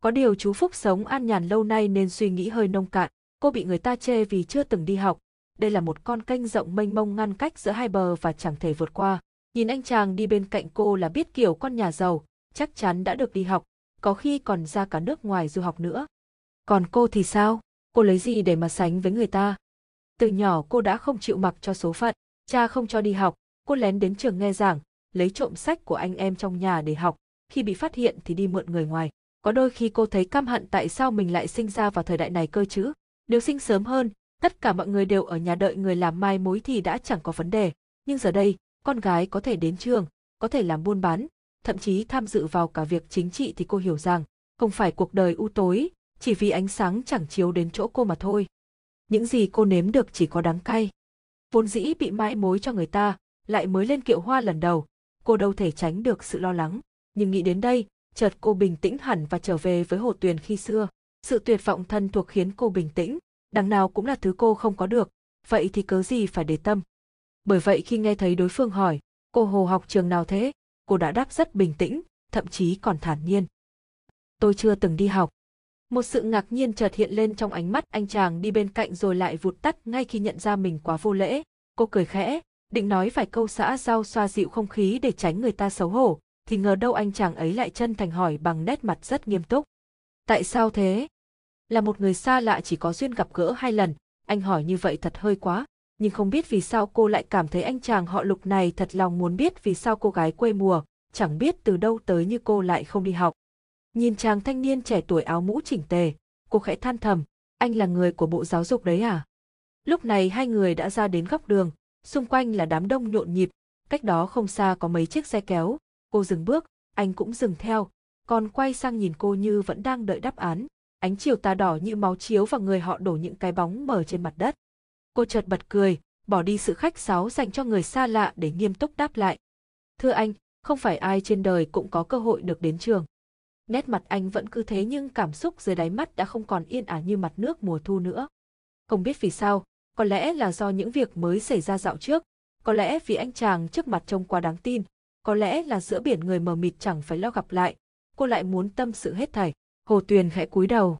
Có điều chú Phúc sống an nhàn lâu nay nên suy nghĩ hơi nông cạn, cô bị người ta chê vì chưa từng đi học. Đây là một con kênh rộng mênh mông ngăn cách giữa hai bờ và chẳng thể vượt qua. Nhìn anh chàng đi bên cạnh cô là biết kiểu con nhà giàu, chắc chắn đã được đi học, có khi còn ra cả nước ngoài du học nữa. Còn cô thì sao? Cô lấy gì để mà sánh với người ta? Từ nhỏ cô đã không chịu mặc cho số phận, cha không cho đi học, cô lén đến trường nghe giảng, lấy trộm sách của anh em trong nhà để học, khi bị phát hiện thì đi mượn người ngoài. Có đôi khi cô thấy căm hận tại sao mình lại sinh ra vào thời đại này cơ chứ. Nếu sinh sớm hơn, tất cả mọi người đều ở nhà đợi người làm mai mối thì đã chẳng có vấn đề. Nhưng giờ đây, con gái có thể đến trường, có thể làm buôn bán, thậm chí tham dự vào cả việc chính trị thì cô hiểu rằng, không phải cuộc đời u tối, chỉ vì ánh sáng chẳng chiếu đến chỗ cô mà thôi. Những gì cô nếm được chỉ có đắng cay. Vốn dĩ bị mãi mối cho người ta, lại mới lên kiệu hoa lần đầu, cô đâu thể tránh được sự lo lắng. Nhưng nghĩ đến đây, chợt cô bình tĩnh hẳn và trở về với hồ tuyền khi xưa. Sự tuyệt vọng thân thuộc khiến cô bình tĩnh, đằng nào cũng là thứ cô không có được, vậy thì cớ gì phải để tâm. Bởi vậy khi nghe thấy đối phương hỏi, cô hồ học trường nào thế, cô đã đáp rất bình tĩnh, thậm chí còn thản nhiên. Tôi chưa từng đi học. Một sự ngạc nhiên chợt hiện lên trong ánh mắt anh chàng đi bên cạnh rồi lại vụt tắt ngay khi nhận ra mình quá vô lễ. Cô cười khẽ, định nói vài câu xã giao xoa dịu không khí để tránh người ta xấu hổ, thì ngờ đâu anh chàng ấy lại chân thành hỏi bằng nét mặt rất nghiêm túc. Tại sao thế? Là một người xa lạ chỉ có duyên gặp gỡ hai lần, anh hỏi như vậy thật hơi quá, nhưng không biết vì sao cô lại cảm thấy anh chàng họ lục này thật lòng muốn biết vì sao cô gái quê mùa, chẳng biết từ đâu tới như cô lại không đi học. Nhìn chàng thanh niên trẻ tuổi áo mũ chỉnh tề, cô khẽ than thầm, anh là người của bộ giáo dục đấy à? Lúc này hai người đã ra đến góc đường, xung quanh là đám đông nhộn nhịp, cách đó không xa có mấy chiếc xe kéo, cô dừng bước, anh cũng dừng theo, còn quay sang nhìn cô như vẫn đang đợi đáp án, ánh chiều tà đỏ như máu chiếu vào người họ đổ những cái bóng mờ trên mặt đất. Cô chợt bật cười, bỏ đi sự khách sáo dành cho người xa lạ để nghiêm túc đáp lại. Thưa anh, không phải ai trên đời cũng có cơ hội được đến trường. Nét mặt anh vẫn cứ thế nhưng cảm xúc dưới đáy mắt đã không còn yên ả như mặt nước mùa thu nữa. Không biết vì sao, có lẽ là do những việc mới xảy ra dạo trước, có lẽ vì anh chàng trước mặt trông quá đáng tin, có lẽ là giữa biển người mờ mịt chẳng phải lo gặp lại, cô lại muốn tâm sự hết thảy. Hồ Tuyền khẽ cúi đầu.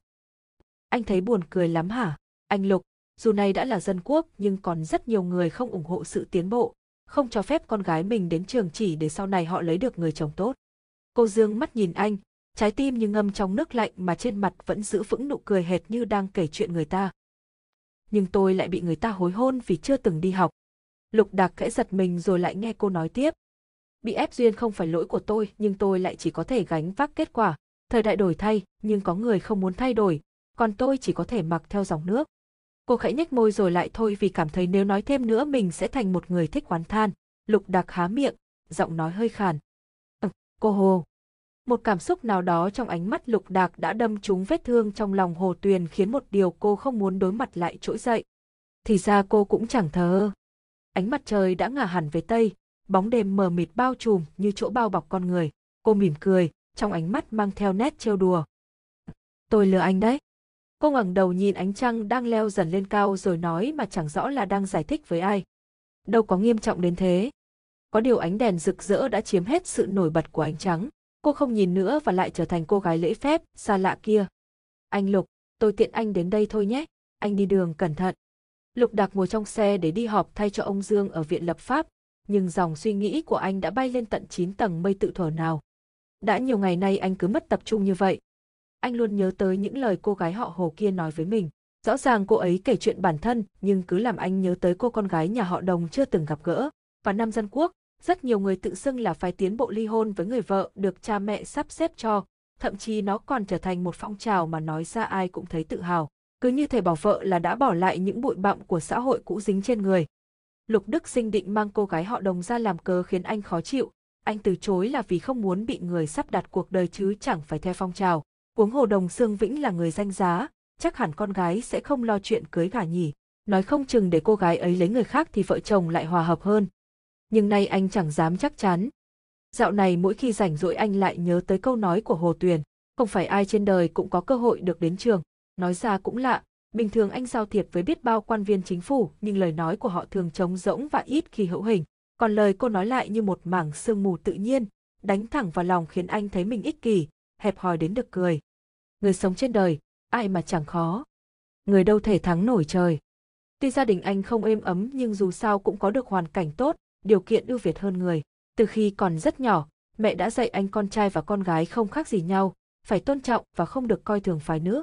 Anh thấy buồn cười lắm hả? Anh Lục, dù này đã là dân quốc nhưng còn rất nhiều người không ủng hộ sự tiến bộ, không cho phép con gái mình đến trường chỉ để sau này họ lấy được người chồng tốt. Cô dương mắt nhìn anh, trái tim như ngâm trong nước lạnh mà trên mặt vẫn giữ vững nụ cười hệt như đang kể chuyện người ta. Nhưng tôi lại bị người ta hối hôn vì chưa từng đi học. Lục Đạc khẽ giật mình rồi lại nghe cô nói tiếp. Bị ép duyên không phải lỗi của tôi nhưng tôi lại chỉ có thể gánh vác kết quả. Thời đại đổi thay nhưng có người không muốn thay đổi, còn tôi chỉ có thể mặc theo dòng nước. Cô khẽ nhếch môi rồi lại thôi vì cảm thấy nếu nói thêm nữa mình sẽ thành một người thích oán than. Lục Đạc há miệng, giọng nói hơi khàn. Ừ, cô Hồ. Một cảm xúc nào đó trong ánh mắt Lục Đạc đã đâm trúng vết thương trong lòng Hồ Tuyền khiến một điều cô không muốn đối mặt lại trỗi dậy. Thì ra cô cũng chẳng thờ. Ánh mặt trời đã ngả hẳn về tây, bóng đêm mờ mịt bao trùm như chỗ bao bọc con người. Cô mỉm cười, trong ánh mắt mang theo nét trêu đùa. Tôi lừa anh đấy. Cô ngẩng đầu nhìn ánh trăng đang leo dần lên cao rồi nói mà chẳng rõ là đang giải thích với ai. Đâu có nghiêm trọng đến thế. Có điều ánh đèn rực rỡ đã chiếm hết sự nổi bật của ánh trắng. Cô không nhìn nữa và lại trở thành cô gái lễ phép, xa lạ kia. Anh Lục, tôi tiện anh đến đây thôi nhé. Anh đi đường cẩn thận. Lục Đạc ngồi trong xe để đi họp thay cho ông Dương ở viện lập pháp, nhưng dòng suy nghĩ của anh đã bay lên tận 9 tầng mây tự thở nào. Đã nhiều ngày nay anh cứ mất tập trung như vậy, anh luôn nhớ tới những lời cô gái họ Hồ kia nói với mình. Rõ ràng cô ấy kể chuyện bản thân, nhưng cứ làm anh nhớ tới cô con gái nhà họ Đồng chưa từng gặp gỡ. Và năm dân quốc, rất nhiều người tự xưng là phải tiến bộ ly hôn với người vợ được cha mẹ sắp xếp cho, thậm chí nó còn trở thành một phong trào mà nói ra ai cũng thấy tự hào. Cứ như thể bảo vợ là đã bỏ lại những bụi bặm của xã hội cũ dính trên người. Lục Đức Sinh định mang cô gái họ Đồng ra làm cớ khiến anh khó chịu, Anh từ chối là vì không muốn bị người sắp đặt cuộc đời chứ chẳng phải theo phong trào. Uống hồ đồng Sương Vĩnh là người danh giá, chắc hẳn con gái sẽ không lo chuyện cưới gả nhỉ. Nói không chừng để cô gái ấy lấy người khác thì vợ chồng lại hòa hợp hơn. Nhưng nay anh chẳng dám chắc chắn. Dạo này mỗi khi rảnh rỗi anh lại nhớ tới câu nói của Hồ Tuyền, không phải ai trên đời cũng có cơ hội được đến trường. Nói ra cũng lạ, bình thường anh giao thiệp với biết bao quan viên chính phủ nhưng lời nói của họ thường trống rỗng và ít khi hữu hình. Còn lời cô nói lại như một mảng sương mù tự nhiên, đánh thẳng vào lòng khiến anh thấy mình ích kỷ, hẹp hòi đến được cười. Người sống trên đời, ai mà chẳng khó. Người đâu thể thắng nổi trời. Tuy gia đình anh không êm ấm nhưng dù sao cũng có được hoàn cảnh tốt, điều kiện ưu việt hơn người. Từ khi còn rất nhỏ, mẹ đã dạy anh con trai và con gái không khác gì nhau, phải tôn trọng và không được coi thường phái nữ.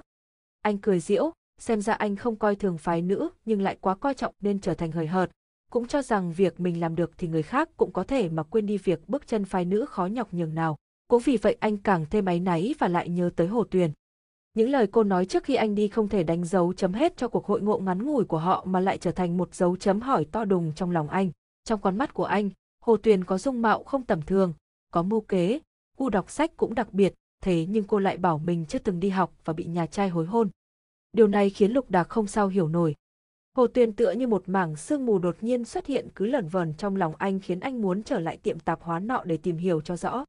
Anh cười diễu xem ra anh không coi thường phái nữ nhưng lại quá coi trọng nên trở thành hời hợt, cũng cho rằng việc mình làm được thì người khác cũng có thể mà quên đi việc bước chân phái nữ khó nhọc nhường nào. Cũng vì vậy anh càng thêm áy náy và lại nhớ tới Hồ Tuyền. Những lời cô nói trước khi anh đi không thể đánh dấu chấm hết cho cuộc hội ngộ ngắn ngủi của họ mà lại trở thành một dấu chấm hỏi to đùng trong lòng anh. Trong con mắt của anh, Hồ Tuyền có dung mạo không tầm thường, có mưu kế, gu đọc sách cũng đặc biệt, thế nhưng cô lại bảo mình chưa từng đi học và bị nhà trai hối hôn. Điều này khiến Lục Đạc không sao hiểu nổi. Hồ Tuyền tựa như một mảng sương mù đột nhiên xuất hiện cứ lẩn vẩn trong lòng anh khiến anh muốn trở lại tiệm tạp hóa nọ để tìm hiểu cho rõ.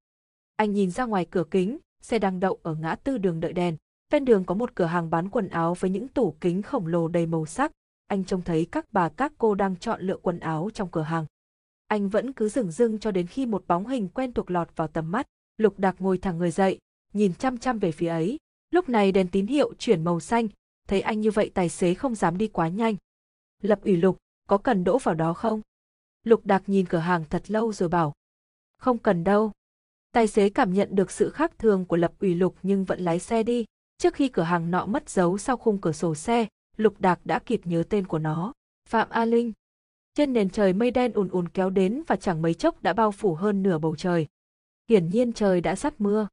Anh nhìn ra ngoài cửa kính, xe đang đậu ở ngã tư đường đợi đèn. Ven đường có một cửa hàng bán quần áo với những tủ kính khổng lồ đầy màu sắc. Anh trông thấy các bà các cô đang chọn lựa quần áo trong cửa hàng. Anh vẫn cứ dừng dưng cho đến khi một bóng hình quen thuộc lọt vào tầm mắt. Lục Đạc ngồi thẳng người dậy, nhìn chăm chăm về phía ấy. Lúc này đèn tín hiệu chuyển màu xanh, thấy anh như vậy tài xế không dám đi quá nhanh. Lập ủy Lục, có cần đỗ vào đó không? Lục Đạc nhìn cửa hàng thật lâu rồi bảo. Không cần đâu. Tài xế cảm nhận được sự khác thường của Lập ủy Lục nhưng vẫn lái xe đi. Trước khi cửa hàng nọ mất dấu sau khung cửa sổ xe, Lục Đạc đã kịp nhớ tên của nó. Phạm A Linh. Trên nền trời mây đen ùn ùn kéo đến và chẳng mấy chốc đã bao phủ hơn nửa bầu trời. Hiển nhiên trời đã sắp mưa.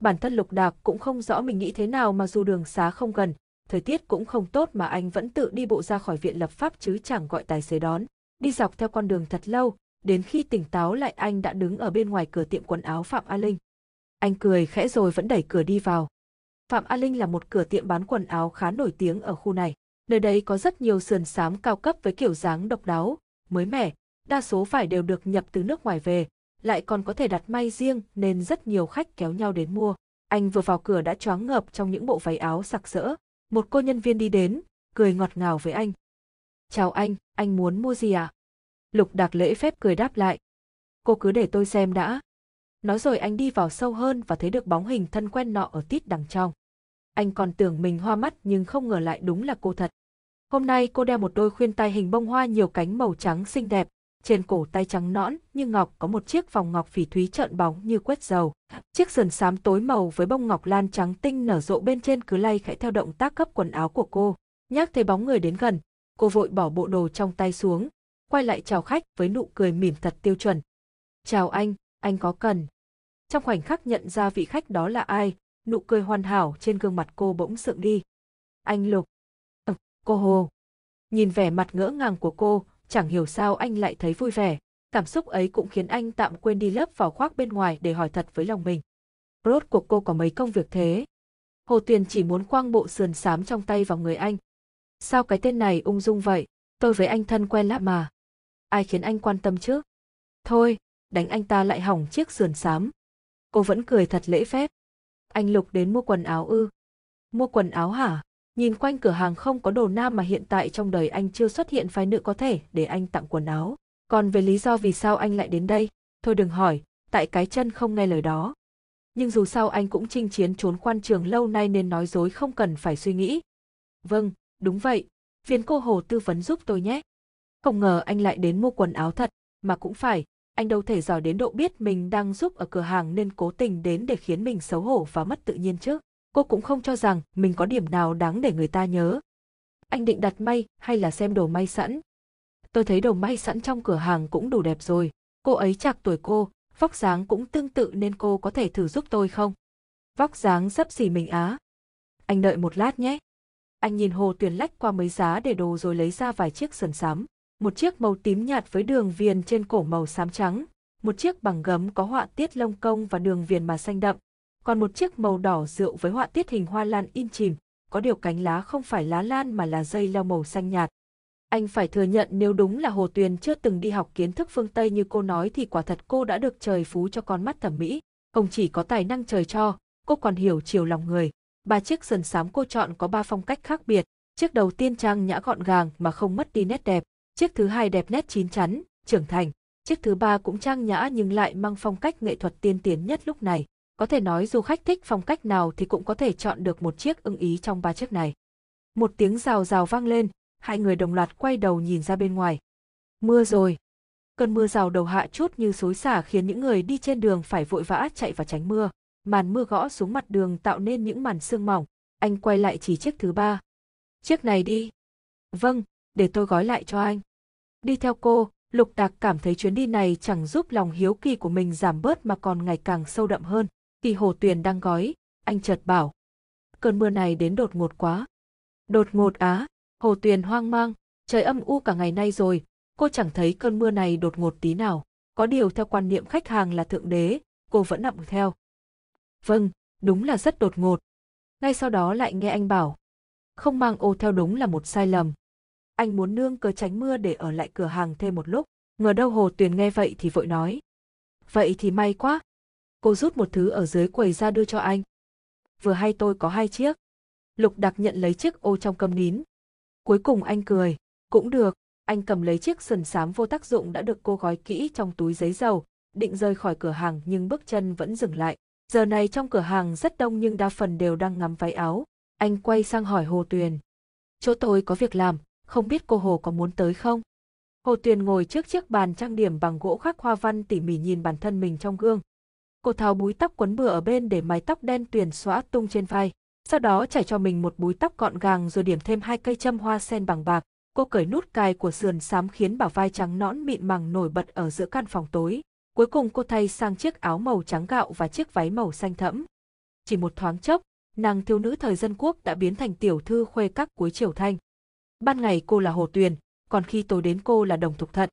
Bản thân Lục Đạc cũng không rõ mình nghĩ thế nào mà dù đường xá không gần, thời tiết cũng không tốt mà anh vẫn tự đi bộ ra khỏi viện lập pháp chứ chẳng gọi tài xế đón. Đi dọc theo con đường thật lâu, đến khi tỉnh táo lại anh đã đứng ở bên ngoài cửa tiệm quần áo Phạm A Linh. Anh cười khẽ rồi vẫn đẩy cửa đi vào. Phạm A Linh là một cửa tiệm bán quần áo khá nổi tiếng ở khu này. Nơi đây có rất nhiều sườn xám cao cấp với kiểu dáng độc đáo, mới mẻ, đa số phải đều được nhập từ nước ngoài về, lại còn có thể đặt may riêng nên rất nhiều khách kéo nhau đến mua. Anh vừa vào cửa đã choáng ngợp trong những bộ váy áo sặc sỡ. Một cô nhân viên đi đến, cười ngọt ngào với anh. Chào anh, anh muốn mua gì à? Lục Đạc lễ phép cười đáp lại. Cô cứ để tôi xem đã. Nói rồi anh đi vào sâu hơn và thấy được bóng hình thân quen nọ ở tít đằng trong. Anh còn tưởng mình hoa mắt nhưng không ngờ lại đúng là cô thật. Hôm nay cô đeo một đôi khuyên tai hình bông hoa nhiều cánh màu trắng xinh đẹp, trên cổ tay trắng nõn như ngọc có một chiếc vòng ngọc phỉ thúy trợn bóng như quét dầu. Chiếc sườn xám tối màu với bông ngọc lan trắng tinh nở rộ bên trên cứ lay khẽ theo động tác cấp quần áo của cô. Nhắc thấy bóng người đến gần, cô vội bỏ bộ đồ trong tay xuống, quay lại chào khách với nụ cười mỉm thật tiêu chuẩn. Chào anh, anh có cần. Trong khoảnh khắc nhận ra vị khách đó là ai, nụ cười hoàn hảo trên gương mặt cô bỗng sượng đi. Anh Lục. Ừ, cô Hồ. Nhìn vẻ mặt ngỡ ngàng của cô, chẳng hiểu sao anh lại thấy vui vẻ. Cảm xúc ấy cũng khiến anh tạm quên đi lớp vào khoác bên ngoài để hỏi thật với lòng mình. Rốt cuộc cô có mấy công việc thế? Hồ Tuyền chỉ muốn quang bộ sườn xám trong tay vào người anh. Sao cái tên này ung dung vậy? Tôi với anh thân quen lạ mà. Ai khiến anh quan tâm chứ? Thôi, đánh anh ta lại hỏng chiếc sườn xám. Cô vẫn cười thật lễ phép. Anh Lục đến mua quần áo ư? Mua quần áo hả? Nhìn quanh cửa hàng không có đồ nam mà hiện tại trong đời anh chưa xuất hiện phái nữ có thể để anh tặng quần áo. Còn về lý do vì sao anh lại đến đây, thôi đừng hỏi, tại cái chân không nghe lời đó. Nhưng dù sao anh cũng chinh chiến trốn quan trường lâu nay nên nói dối không cần phải suy nghĩ. Vâng, đúng vậy, phiền cô Hồ tư vấn giúp tôi nhé. Không ngờ anh lại đến mua quần áo thật, mà cũng phải, anh đâu thể giỏi đến độ biết mình đang giúp ở cửa hàng nên cố tình đến để khiến mình xấu hổ và mất tự nhiên chứ cô cũng không cho rằng mình có điểm nào đáng để người ta nhớ. Anh định đặt may hay là xem đồ may sẵn? Tôi thấy đồ may sẵn trong cửa hàng cũng đủ đẹp rồi. Cô ấy chạc tuổi cô, vóc dáng cũng tương tự nên cô có thể thử giúp tôi không? Vóc dáng sấp xỉ mình á. Anh đợi một lát nhé. Anh nhìn Hồ Tuyền lách qua mấy giá để đồ rồi lấy ra vài chiếc sườn sám. Một chiếc màu tím nhạt với đường viền trên cổ màu xám trắng, một chiếc bằng gấm có họa tiết lông công và đường viền mà xanh đậm, còn một chiếc màu đỏ rượu với họa tiết hình hoa lan in chìm, có điều cánh lá không phải lá lan mà là dây leo màu xanh nhạt. Anh phải thừa nhận nếu đúng là Hồ Tuyền chưa từng đi học kiến thức phương Tây như cô nói thì quả thật cô đã được trời phú cho con mắt thẩm mỹ. Không chỉ có tài năng trời cho, cô còn hiểu chiều lòng người. Ba chiếc sườn xám cô chọn có ba phong cách khác biệt. Chiếc đầu tiên trang nhã gọn gàng mà không mất đi nét đẹp. Chiếc thứ hai đẹp nét chín chắn, trưởng thành. Chiếc thứ ba cũng trang nhã nhưng lại mang phong cách nghệ thuật tiên tiến nhất lúc này. Có thể nói du khách thích phong cách nào thì cũng có thể chọn được một chiếc ưng ý trong ba chiếc này. Một tiếng rào rào vang lên, hai người đồng loạt quay đầu nhìn ra bên ngoài. Mưa rồi. Cơn mưa rào đầu hạ chút như xối xả khiến những người đi trên đường phải vội vã chạy và tránh mưa. Màn mưa gõ xuống mặt đường tạo nên những màn sương mỏng. Anh quay lại chỉ chiếc thứ ba. Chiếc này đi. Vâng, để tôi gói lại cho anh. Đi theo cô, Lục Đạc cảm thấy chuyến đi này chẳng giúp lòng hiếu kỳ của mình giảm bớt mà còn ngày càng sâu đậm hơn. Khi Hồ Tuyền đang gói, anh chợt bảo. Cơn mưa này đến đột ngột quá. Đột ngột á, Hồ Tuyền hoang mang, trời âm u cả ngày nay rồi, cô chẳng thấy cơn mưa này đột ngột tí nào. Có điều theo quan niệm khách hàng là thượng đế, cô vẫn nặng theo. Vâng, đúng là rất đột ngột. Ngay sau đó lại nghe anh bảo. Không mang ô theo đúng là một sai lầm. Anh muốn nương cớ tránh mưa để ở lại cửa hàng thêm một lúc. Ngờ đâu Hồ Tuyền nghe vậy thì vội nói. Vậy thì may quá. Cô rút một thứ ở dưới quầy ra đưa cho anh. Vừa hay tôi có hai chiếc. Lục đặc nhận lấy chiếc ô trong cầm nín, Cuối cùng anh cười, cũng được, anh cầm lấy chiếc sần xám vô tác dụng đã được cô gói kỹ trong túi giấy dầu, định rời khỏi cửa hàng nhưng bước chân vẫn dừng lại. Giờ này trong cửa hàng rất đông nhưng đa phần đều đang ngắm váy áo. Anh quay sang hỏi Hồ Tuyền. Chỗ tôi có việc làm, không biết cô Hồ có muốn tới không? Hồ Tuyền ngồi trước chiếc bàn trang điểm bằng gỗ khắc hoa văn tỉ mỉ nhìn bản thân mình trong gương. Cô tháo búi tóc quấn bừa ở bên để mái tóc đen tuyền xóa tung trên vai sau đó trải cho mình một búi tóc gọn gàng rồi điểm thêm hai cây châm hoa sen bằng bạc. Cô cởi nút cài của sườn xám khiến bảo vai trắng nõn mịn màng nổi bật ở giữa căn phòng tối. Cuối cùng cô thay sang chiếc áo màu trắng gạo và chiếc váy màu xanh thẫm. Chỉ một thoáng chốc, nàng thiếu nữ thời dân quốc đã biến thành tiểu thư khuê các cuối triều thanh. Ban ngày cô là Hồ Tuyền, còn khi tối đến cô là Đồng Thục Thận.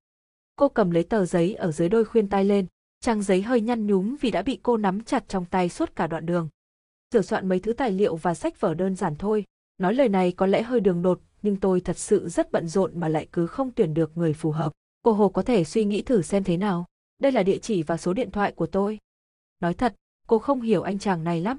Cô cầm lấy tờ giấy ở dưới đôi khuyên tai lên, trang giấy hơi nhăn nhúm vì đã bị cô nắm chặt trong tay suốt cả đoạn đường sửa soạn mấy thứ tài liệu và sách vở đơn giản thôi. Nói lời này có lẽ hơi đường đột, nhưng tôi thật sự rất bận rộn mà lại cứ không tuyển được người phù hợp. Cô Hồ có thể suy nghĩ thử xem thế nào. Đây là địa chỉ và số điện thoại của tôi. Nói thật, cô không hiểu anh chàng này lắm.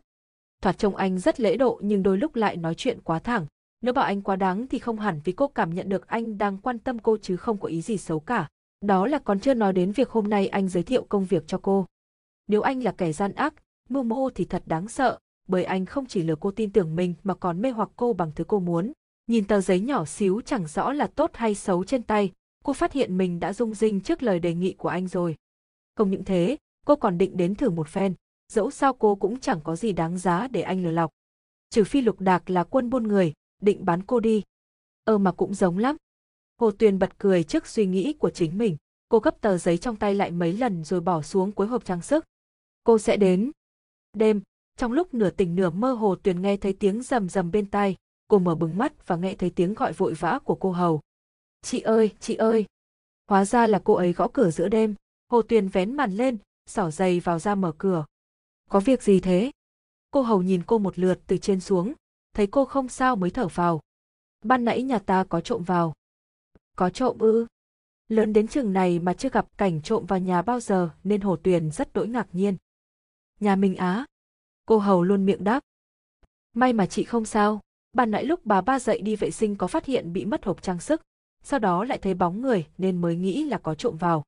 Thoạt trông anh rất lễ độ nhưng đôi lúc lại nói chuyện quá thẳng. Nếu bảo anh quá đáng thì không hẳn vì cô cảm nhận được anh đang quan tâm cô chứ không có ý gì xấu cả. Đó là còn chưa nói đến việc hôm nay anh giới thiệu công việc cho cô. Nếu anh là kẻ gian ác, mưu mô thì thật đáng sợ, bởi anh không chỉ lừa cô tin tưởng mình mà còn mê hoặc cô bằng thứ cô muốn. Nhìn tờ giấy nhỏ xíu chẳng rõ là tốt hay xấu trên tay, cô phát hiện mình đã rung rinh trước lời đề nghị của anh rồi. Không những thế, cô còn định đến thử một phen, dẫu sao cô cũng chẳng có gì đáng giá để anh lừa lọc. Trừ phi lục đạc là quân buôn người, định bán cô đi. Ơ mà cũng giống lắm. Hồ Tuyền bật cười trước suy nghĩ của chính mình. Cô gấp tờ giấy trong tay lại mấy lần rồi bỏ xuống cuối hộp trang sức. Cô sẽ đến. Đêm, trong lúc nửa tỉnh nửa mơ hồ Tuyền nghe thấy tiếng rầm rầm bên tai, cô mở bừng mắt và nghe thấy tiếng gọi vội vã của cô hầu. Chị ơi, chị ơi! Hóa ra là cô ấy gõ cửa giữa đêm. Hồ Tuyền vén màn lên, xỏ giày vào ra mở cửa. Có việc gì thế? Cô hầu nhìn cô một lượt từ trên xuống, thấy cô không sao mới thở vào. Ban nãy nhà ta có trộm vào. Có trộm ư? Lớn đến chừng này mà chưa gặp cảnh trộm vào nhà bao giờ nên Hồ Tuyền rất đỗi ngạc nhiên. Nhà mình á? Cô hầu luôn miệng đáp. May mà chị không sao, ban nãy lúc bà ba dậy đi vệ sinh có phát hiện bị mất hộp trang sức, sau đó lại thấy bóng người nên mới nghĩ là có trộm vào.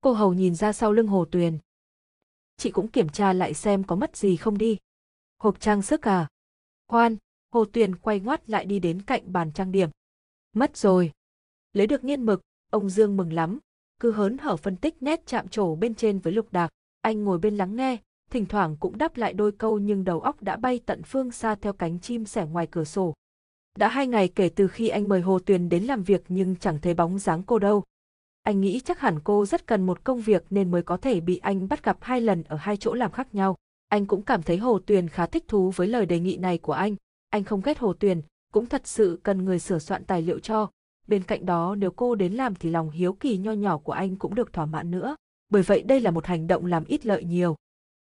Cô hầu nhìn ra sau lưng hồ tuyền. Chị cũng kiểm tra lại xem có mất gì không đi. Hộp trang sức à? Khoan, hồ tuyền quay ngoắt lại đi đến cạnh bàn trang điểm. Mất rồi. Lấy được nghiên mực, ông Dương mừng lắm, cứ hớn hở phân tích nét chạm trổ bên trên với lục đạc. Anh ngồi bên lắng nghe, thỉnh thoảng cũng đáp lại đôi câu nhưng đầu óc đã bay tận phương xa theo cánh chim sẻ ngoài cửa sổ. Đã hai ngày kể từ khi anh mời Hồ Tuyền đến làm việc nhưng chẳng thấy bóng dáng cô đâu. Anh nghĩ chắc hẳn cô rất cần một công việc nên mới có thể bị anh bắt gặp hai lần ở hai chỗ làm khác nhau. Anh cũng cảm thấy Hồ Tuyền khá thích thú với lời đề nghị này của anh. Anh không ghét Hồ Tuyền, cũng thật sự cần người sửa soạn tài liệu cho. Bên cạnh đó nếu cô đến làm thì lòng hiếu kỳ nho nhỏ của anh cũng được thỏa mãn nữa. bởi vậy đây là một hành động làm ít lợi nhiều.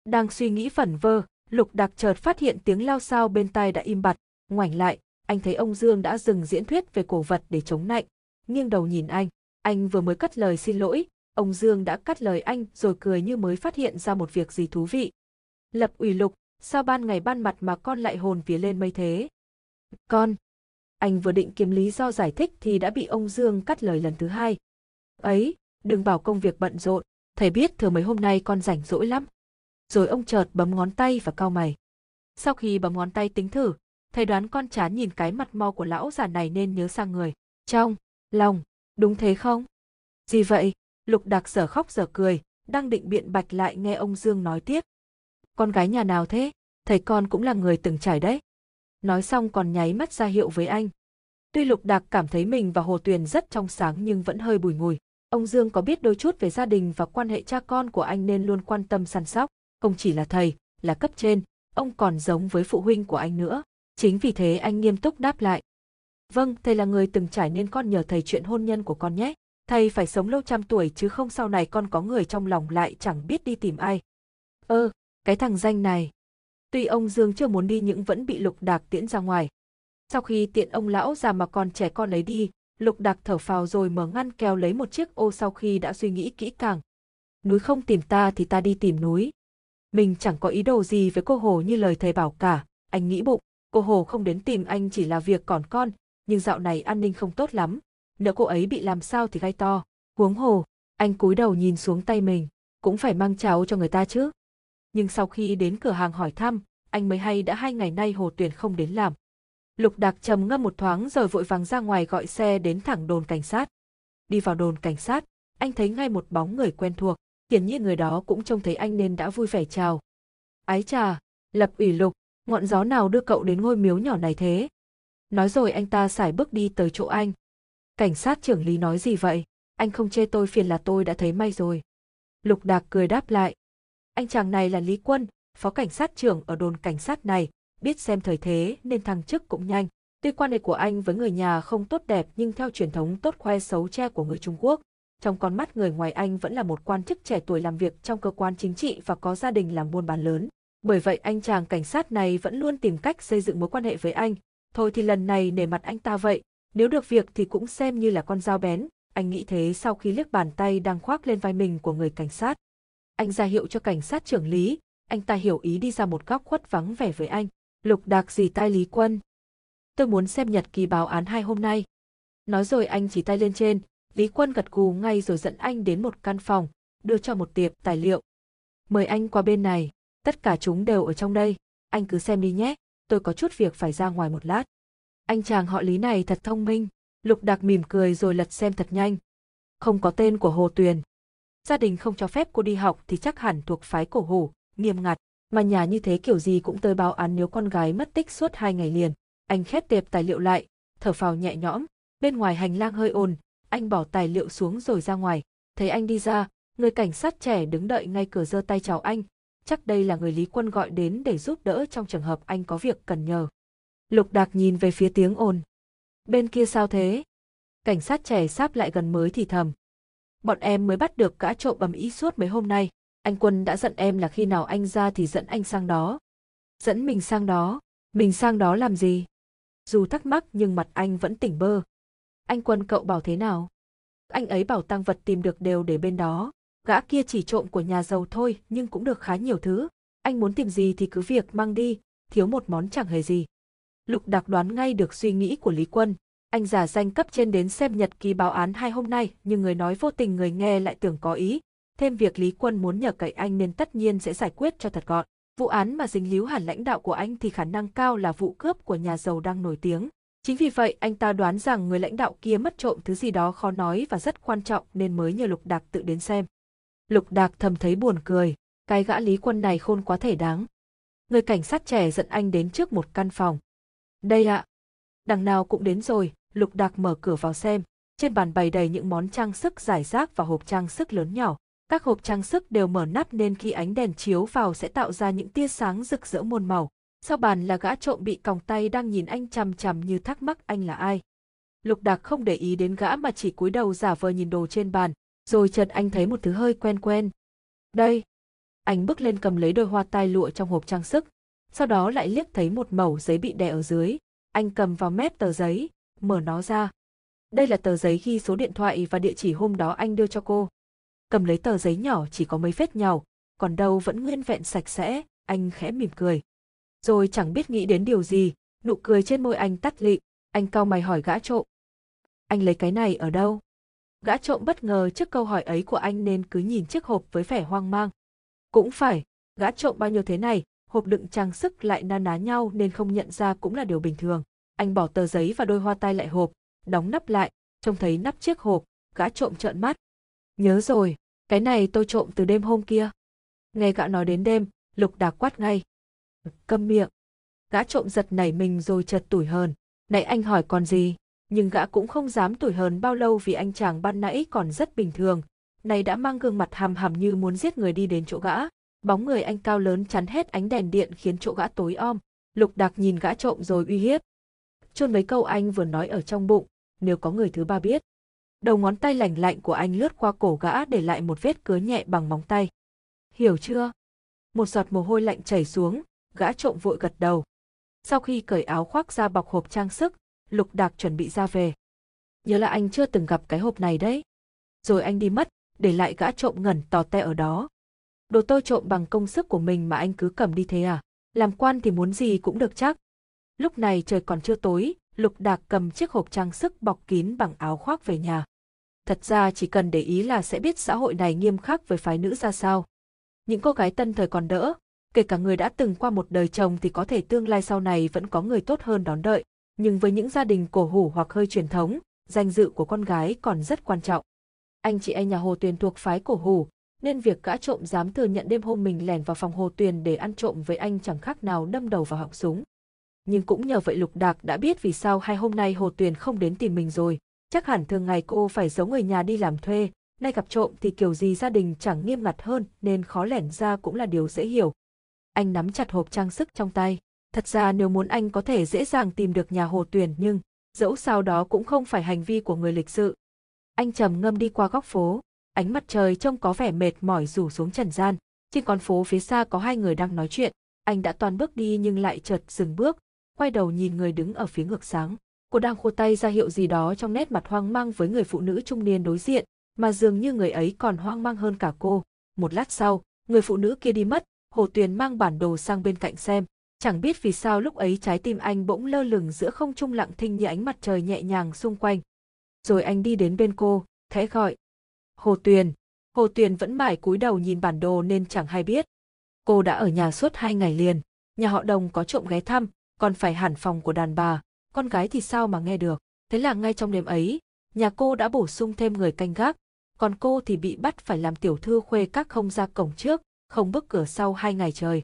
Đang suy nghĩ phẩn vơ, Lục Đạc chợt phát hiện tiếng lao sao bên tai đã im bặt, ngoảnh lại, anh thấy ông Dương đã dừng diễn thuyết về cổ vật để chống nạnh, nghiêng đầu nhìn anh, anh vừa mới cất lời xin lỗi, ông Dương đã cắt lời anh rồi cười như mới phát hiện ra một việc gì thú vị. Lập ủy lục, sao ban ngày ban mặt mà con lại hồn vía lên mây thế? Con. Anh vừa định kiếm lý do giải thích thì đã bị ông Dương cắt lời lần thứ hai. Ấy, đừng bảo công việc bận rộn, thầy biết thừa mấy hôm nay con rảnh rỗi lắm. Rồi ông chợt bấm ngón tay và cau mày. Sau khi bấm ngón tay tính thử, thầy đoán con chán nhìn cái mặt mo của lão già này nên nhớ sang người. Trong, lòng, đúng thế không? Gì vậy? Lục Đạc sở khóc sở cười, đang định biện bạch lại nghe ông Dương nói tiếp. Con gái nhà nào thế? Thầy con cũng là người từng trải đấy. Nói xong còn nháy mắt ra hiệu với anh. Tuy Lục Đạc cảm thấy mình và Hồ Tuyền rất trong sáng nhưng vẫn hơi bùi ngùi. Ông Dương có biết đôi chút về gia đình và quan hệ cha con của anh nên luôn quan tâm săn sóc. Không chỉ là thầy, là cấp trên, ông còn giống với phụ huynh của anh nữa. Chính vì thế anh nghiêm túc đáp lại. Vâng, thầy là người từng trải nên con nhờ thầy chuyện hôn nhân của con nhé. Thầy phải sống lâu trăm tuổi chứ không sau này con có người trong lòng lại chẳng biết đi tìm ai. Ơ, cái thằng danh này. Tuy ông Dương chưa muốn đi nhưng vẫn bị Lục Đạc tiễn ra ngoài. Sau khi tiện ông lão già mà còn trẻ con lấy đi, Lục Đạc thở phào rồi mở ngăn kéo lấy một chiếc ô sau khi đã suy nghĩ kỹ càng. Núi không tìm ta thì ta đi tìm núi. Mình chẳng có ý đồ gì với cô Hồ như lời thầy bảo cả, anh nghĩ bụng, cô Hồ không đến tìm anh chỉ là việc còn con, nhưng dạo này an ninh không tốt lắm, nếu cô ấy bị làm sao thì gai to. Huống hồ, anh cúi đầu nhìn xuống tay mình, cũng phải mang cháu cho người ta chứ. Nhưng sau khi đến cửa hàng hỏi thăm, anh mới hay đã hai ngày nay Hồ Tuyền không đến làm. Lục Đạc trầm ngâm một thoáng rồi vội vàng ra ngoài gọi xe đến thẳng đồn cảnh sát. Đi vào đồn cảnh sát, anh thấy ngay một bóng người quen thuộc, hiển nhiên người đó cũng trông thấy anh nên đã vui vẻ chào. Ái trà, lập ủy lục, ngọn gió nào đưa cậu đến ngôi miếu nhỏ này thế? Nói rồi anh ta xài bước đi tới chỗ anh. Cảnh sát trưởng lý nói gì vậy? Anh không chê tôi phiền là tôi đã thấy may rồi. Lục Đạc cười đáp lại. Anh chàng này là Lý Quân, phó cảnh sát trưởng ở đồn cảnh sát này, biết xem thời thế nên thăng chức cũng nhanh. Tuy quan hệ của anh với người nhà không tốt đẹp nhưng theo truyền thống tốt khoe xấu che của người Trung Quốc, trong con mắt người ngoài anh vẫn là một quan chức trẻ tuổi làm việc trong cơ quan chính trị và có gia đình làm buôn bán lớn. Bởi vậy anh chàng cảnh sát này vẫn luôn tìm cách xây dựng mối quan hệ với anh. Thôi thì lần này nể mặt anh ta vậy, nếu được việc thì cũng xem như là con dao bén, anh nghĩ thế sau khi liếc bàn tay đang khoác lên vai mình của người cảnh sát. Anh ra hiệu cho cảnh sát trưởng lý, anh ta hiểu ý đi ra một góc khuất vắng vẻ với anh. Lục đạc gì tai Lý Quân. Tôi muốn xem nhật ký báo án hai hôm nay. Nói rồi anh chỉ tay lên trên, Lý Quân gật gù ngay rồi dẫn anh đến một căn phòng, đưa cho một tiệp tài liệu. Mời anh qua bên này, tất cả chúng đều ở trong đây, anh cứ xem đi nhé, tôi có chút việc phải ra ngoài một lát. Anh chàng họ Lý này thật thông minh, Lục Đạc mỉm cười rồi lật xem thật nhanh. Không có tên của Hồ Tuyền. Gia đình không cho phép cô đi học thì chắc hẳn thuộc phái cổ hủ, nghiêm ngặt, mà nhà như thế kiểu gì cũng tới báo án nếu con gái mất tích suốt hai ngày liền. Anh khép tiệp tài liệu lại, thở phào nhẹ nhõm, bên ngoài hành lang hơi ồn, anh bỏ tài liệu xuống rồi ra ngoài. Thấy anh đi ra, người cảnh sát trẻ đứng đợi ngay cửa giơ tay chào anh, chắc đây là người Lý Quân gọi đến để giúp đỡ trong trường hợp anh có việc cần nhờ. Lục Đạc nhìn về phía tiếng ồn. Bên kia sao thế? Cảnh sát trẻ sáp lại gần mới thì thầm. Bọn em mới bắt được gã trộm bầm ý suốt mấy hôm nay. Anh Quân đã giận em là khi nào anh ra thì dẫn anh sang đó. Dẫn mình sang đó? Mình sang đó làm gì? Dù thắc mắc nhưng mặt anh vẫn tỉnh bơ. Anh Quân cậu bảo thế nào? Anh ấy bảo tăng vật tìm được đều để bên đó. Gã kia chỉ trộm của nhà giàu thôi nhưng cũng được khá nhiều thứ. Anh muốn tìm gì thì cứ việc mang đi, thiếu một món chẳng hề gì. Lục Đạc đoán ngay được suy nghĩ của Lý Quân. Anh giả danh cấp trên đến xem nhật ký báo án hai hôm nay, nhưng người nói vô tình người nghe lại tưởng có ý. Thêm việc Lý Quân muốn nhờ cậy anh nên tất nhiên sẽ giải quyết cho thật gọn. Vụ án mà dính líu hẳn lãnh đạo của anh thì khả năng cao là vụ cướp của nhà giàu đang nổi tiếng. Chính vì vậy anh ta đoán rằng người lãnh đạo kia mất trộm thứ gì đó khó nói và rất quan trọng nên mới nhờ Lục Đạc tự đến xem. Lục Đạc thầm thấy buồn cười, cái gã Lý Quân này khôn quá thể đáng. Người cảnh sát trẻ dẫn anh đến trước một căn phòng, đây ạ. Đằng nào cũng đến rồi, Lục Đạc mở cửa vào xem. Trên bàn bày đầy những món trang sức giải rác và hộp trang sức lớn nhỏ. Các hộp trang sức đều mở nắp nên khi ánh đèn chiếu vào sẽ tạo ra những tia sáng rực rỡ muôn màu. Sau bàn là gã trộm bị còng tay đang nhìn anh chằm chằm như thắc mắc anh là ai. Lục Đạc không để ý đến gã mà chỉ cúi đầu giả vờ nhìn đồ trên bàn, Rồi chợt anh thấy một thứ hơi quen quen. Đây. Anh bước lên cầm lấy đôi hoa tai lụa trong hộp trang sức, sau đó lại liếc thấy một mẩu giấy bị đè ở dưới. Anh cầm vào mép tờ giấy, mở nó ra. Đây là tờ giấy ghi số điện thoại và địa chỉ hôm đó anh đưa cho cô. Cầm lấy tờ giấy nhỏ chỉ có mấy vết nhàu, còn đâu vẫn nguyên vẹn sạch sẽ, anh khẽ mỉm cười. Rồi chẳng biết nghĩ đến điều gì, nụ cười trên môi anh tắt lị, anh cau mày hỏi gã trộm. Anh lấy cái này ở đâu? Gã trộm bất ngờ trước câu hỏi ấy của anh nên cứ nhìn chiếc hộp với vẻ hoang mang. Cũng phải, gã trộm bao nhiêu thế này, hộp đựng trang sức lại na ná nhau nên không nhận ra cũng là điều bình thường. Anh bỏ tờ giấy và đôi hoa tai lại hộp, đóng nắp lại, trông thấy nắp chiếc hộp, gã trộm trợn mắt. Nhớ rồi, cái này tôi trộm từ đêm hôm kia. Nghe gã nói đến đêm, lục đạc quát ngay. Câm miệng. Gã trộm giật nảy mình rồi chợt tủi hờn. Nãy anh hỏi còn gì? Nhưng gã cũng không dám tủi hờn bao lâu vì anh chàng ban nãy còn rất bình thường. Này đã mang gương mặt hàm hàm như muốn giết người đi đến chỗ gã. Bóng người anh cao lớn chắn hết ánh đèn điện khiến chỗ gã tối om. Lục đạc nhìn gã trộm rồi uy hiếp. Chôn mấy câu anh vừa nói ở trong bụng, nếu có người thứ ba biết. Đầu ngón tay lạnh lạnh của anh lướt qua cổ gã để lại một vết cứa nhẹ bằng móng tay. Hiểu chưa? Một giọt mồ hôi lạnh chảy xuống, gã trộm vội gật đầu. Sau khi cởi áo khoác ra bọc hộp trang sức, Lục Đạc chuẩn bị ra về. Nhớ là anh chưa từng gặp cái hộp này đấy. Rồi anh đi mất, để lại gã trộm ngẩn tò te ở đó. Đồ tôi trộm bằng công sức của mình mà anh cứ cầm đi thế à? Làm quan thì muốn gì cũng được chắc. Lúc này trời còn chưa tối, Lục Đạc cầm chiếc hộp trang sức bọc kín bằng áo khoác về nhà. Thật ra chỉ cần để ý là sẽ biết xã hội này nghiêm khắc với phái nữ ra sao. Những cô gái tân thời còn đỡ, kể cả người đã từng qua một đời chồng thì có thể tương lai sau này vẫn có người tốt hơn đón đợi, nhưng với những gia đình cổ hủ hoặc hơi truyền thống, danh dự của con gái còn rất quan trọng. Anh chị em nhà Hồ Tuyền thuộc phái cổ hủ, nên việc gã trộm dám thừa nhận đêm hôm mình lẻn vào phòng Hồ Tuyền để ăn trộm với anh chẳng khác nào đâm đầu vào họng súng. Nhưng cũng nhờ vậy Lục Đạc đã biết vì sao hai hôm nay Hồ Tuyền không đến tìm mình rồi, chắc hẳn thường ngày cô phải giấu người nhà đi làm thuê, nay gặp trộm thì kiểu gì gia đình chẳng nghiêm ngặt hơn nên khó lẻn ra cũng là điều dễ hiểu. Anh nắm chặt hộp trang sức trong tay. Thật ra nếu muốn anh có thể dễ dàng tìm được nhà Hồ Tuyền nhưng, dẫu sao đó cũng không phải hành vi của người lịch sự. Anh trầm ngâm đi qua góc phố, ánh mặt trời trông có vẻ mệt mỏi rủ xuống trần gian. Trên con phố phía xa có hai người đang nói chuyện, anh đã toàn bước đi nhưng lại chợt dừng bước, quay đầu nhìn người đứng ở phía ngược sáng. Cô đang khô tay ra hiệu gì đó trong nét mặt hoang mang với người phụ nữ trung niên đối diện, mà dường như người ấy còn hoang mang hơn cả cô. Một lát sau, người phụ nữ kia đi mất, Hồ Tuyền mang bản đồ sang bên cạnh xem. Chẳng biết vì sao lúc ấy trái tim anh bỗng lơ lửng giữa không trung lặng thinh như ánh mặt trời nhẹ nhàng xung quanh. Rồi anh đi đến bên cô, khẽ gọi. Hồ Tuyền. Hồ Tuyền vẫn mãi cúi đầu nhìn bản đồ nên chẳng hay biết. Cô đã ở nhà suốt hai ngày liền. Nhà họ đồng có trộm ghé thăm, còn phải hẳn phòng của đàn bà. Con gái thì sao mà nghe được. Thế là ngay trong đêm ấy, nhà cô đã bổ sung thêm người canh gác, còn cô thì bị bắt phải làm tiểu thư khuê các không ra cổng trước, không bước cửa sau hai ngày trời.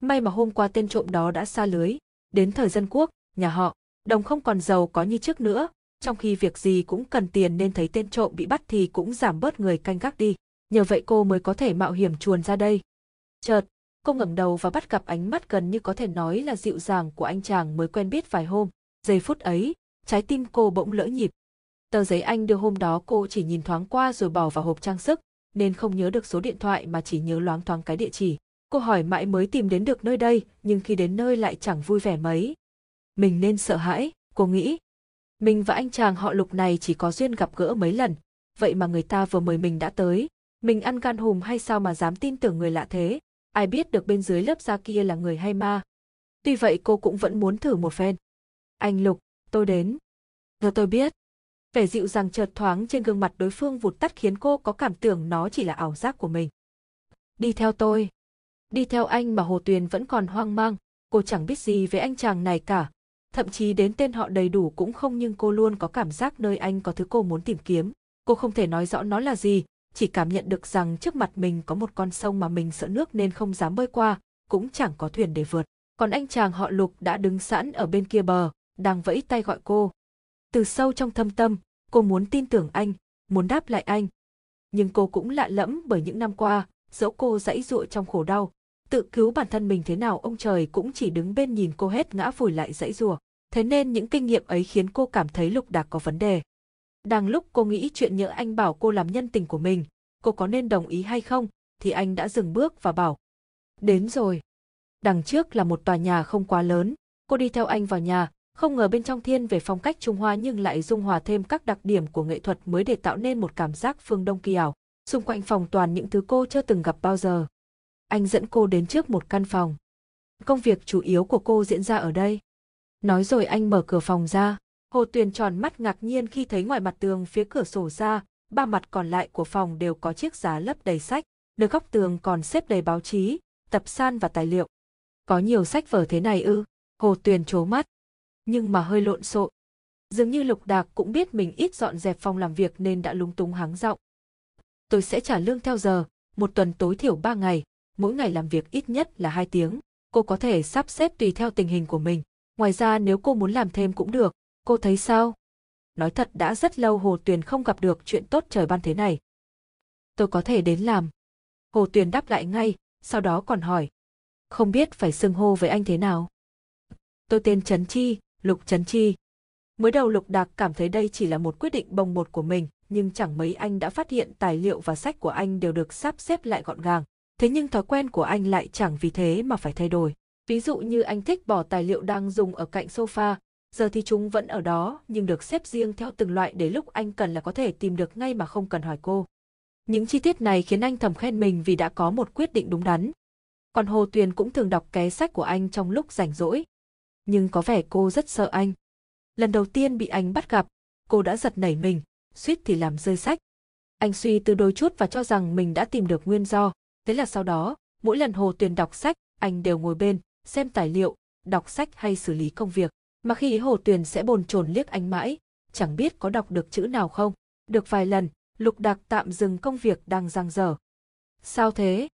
May mà hôm qua tên trộm đó đã xa lưới, đến thời dân quốc, nhà họ, đồng không còn giàu có như trước nữa, trong khi việc gì cũng cần tiền nên thấy tên trộm bị bắt thì cũng giảm bớt người canh gác đi, nhờ vậy cô mới có thể mạo hiểm chuồn ra đây. Chợt, cô ngẩng đầu và bắt gặp ánh mắt gần như có thể nói là dịu dàng của anh chàng mới quen biết vài hôm. Giây phút ấy, trái tim cô bỗng lỡ nhịp, Tờ giấy anh đưa hôm đó cô chỉ nhìn thoáng qua rồi bỏ vào hộp trang sức, nên không nhớ được số điện thoại mà chỉ nhớ loáng thoáng cái địa chỉ. Cô hỏi mãi mới tìm đến được nơi đây, nhưng khi đến nơi lại chẳng vui vẻ mấy. Mình nên sợ hãi, cô nghĩ. Mình và anh chàng họ lục này chỉ có duyên gặp gỡ mấy lần, vậy mà người ta vừa mời mình đã tới. Mình ăn gan hùm hay sao mà dám tin tưởng người lạ thế, ai biết được bên dưới lớp da kia là người hay ma. Tuy vậy cô cũng vẫn muốn thử một phen. Anh Lục, tôi đến. Giờ tôi biết, vẻ dịu dàng chợt thoáng trên gương mặt đối phương vụt tắt khiến cô có cảm tưởng nó chỉ là ảo giác của mình. Đi theo tôi. Đi theo anh mà Hồ Tuyền vẫn còn hoang mang, cô chẳng biết gì về anh chàng này cả. Thậm chí đến tên họ đầy đủ cũng không nhưng cô luôn có cảm giác nơi anh có thứ cô muốn tìm kiếm. Cô không thể nói rõ nó là gì, chỉ cảm nhận được rằng trước mặt mình có một con sông mà mình sợ nước nên không dám bơi qua, cũng chẳng có thuyền để vượt. Còn anh chàng họ Lục đã đứng sẵn ở bên kia bờ, đang vẫy tay gọi cô. Từ sâu trong thâm tâm, cô muốn tin tưởng anh, muốn đáp lại anh. Nhưng cô cũng lạ lẫm bởi những năm qua, dẫu cô dãy dụa trong khổ đau, tự cứu bản thân mình thế nào ông trời cũng chỉ đứng bên nhìn cô hết ngã vùi lại dãy rùa. Thế nên những kinh nghiệm ấy khiến cô cảm thấy lục đạc có vấn đề. Đang lúc cô nghĩ chuyện nhỡ anh bảo cô làm nhân tình của mình, cô có nên đồng ý hay không, thì anh đã dừng bước và bảo. Đến rồi. Đằng trước là một tòa nhà không quá lớn, cô đi theo anh vào nhà, không ngờ bên trong thiên về phong cách Trung Hoa nhưng lại dung hòa thêm các đặc điểm của nghệ thuật mới để tạo nên một cảm giác phương Đông kỳ ảo. Xung quanh phòng toàn những thứ cô chưa từng gặp bao giờ. Anh dẫn cô đến trước một căn phòng. Công việc chủ yếu của cô diễn ra ở đây. Nói rồi anh mở cửa phòng ra. Hồ Tuyền tròn mắt ngạc nhiên khi thấy ngoài mặt tường phía cửa sổ ra, ba mặt còn lại của phòng đều có chiếc giá lấp đầy sách, nơi góc tường còn xếp đầy báo chí, tập san và tài liệu. Có nhiều sách vở thế này ư? Hồ Tuyền trố mắt. Nhưng mà hơi lộn xộn. Dường như Lục Đạc cũng biết mình ít dọn dẹp phòng làm việc nên đã lúng túng hắng giọng. Tôi sẽ trả lương theo giờ, một tuần tối thiểu 3 ngày, mỗi ngày làm việc ít nhất là 2 tiếng. Cô có thể sắp xếp tùy theo tình hình của mình. Ngoài ra nếu cô muốn làm thêm cũng được, cô thấy sao? Nói thật đã rất lâu Hồ Tuyền không gặp được chuyện tốt trời ban thế này. Tôi có thể đến làm. Hồ Tuyền đáp lại ngay, sau đó còn hỏi. Không biết phải xưng hô với anh thế nào? Tôi tên Trấn Chi, Lục Trấn Chi. Mới đầu Lục Đạc cảm thấy đây chỉ là một quyết định bồng một của mình, nhưng chẳng mấy anh đã phát hiện tài liệu và sách của anh đều được sắp xếp lại gọn gàng. Thế nhưng thói quen của anh lại chẳng vì thế mà phải thay đổi. Ví dụ như anh thích bỏ tài liệu đang dùng ở cạnh sofa, giờ thì chúng vẫn ở đó nhưng được xếp riêng theo từng loại để lúc anh cần là có thể tìm được ngay mà không cần hỏi cô. Những chi tiết này khiến anh thầm khen mình vì đã có một quyết định đúng đắn. Còn Hồ Tuyền cũng thường đọc ké sách của anh trong lúc rảnh rỗi. Nhưng có vẻ cô rất sợ anh. Lần đầu tiên bị anh bắt gặp, cô đã giật nảy mình, suýt thì làm rơi sách. Anh suy tư đôi chút và cho rằng mình đã tìm được nguyên do. Thế là sau đó, mỗi lần Hồ Tuyền đọc sách, anh đều ngồi bên, xem tài liệu, đọc sách hay xử lý công việc. Mà khi Hồ Tuyền sẽ bồn chồn liếc anh mãi, chẳng biết có đọc được chữ nào không. Được vài lần, Lục Đạc tạm dừng công việc đang giang dở. Sao thế?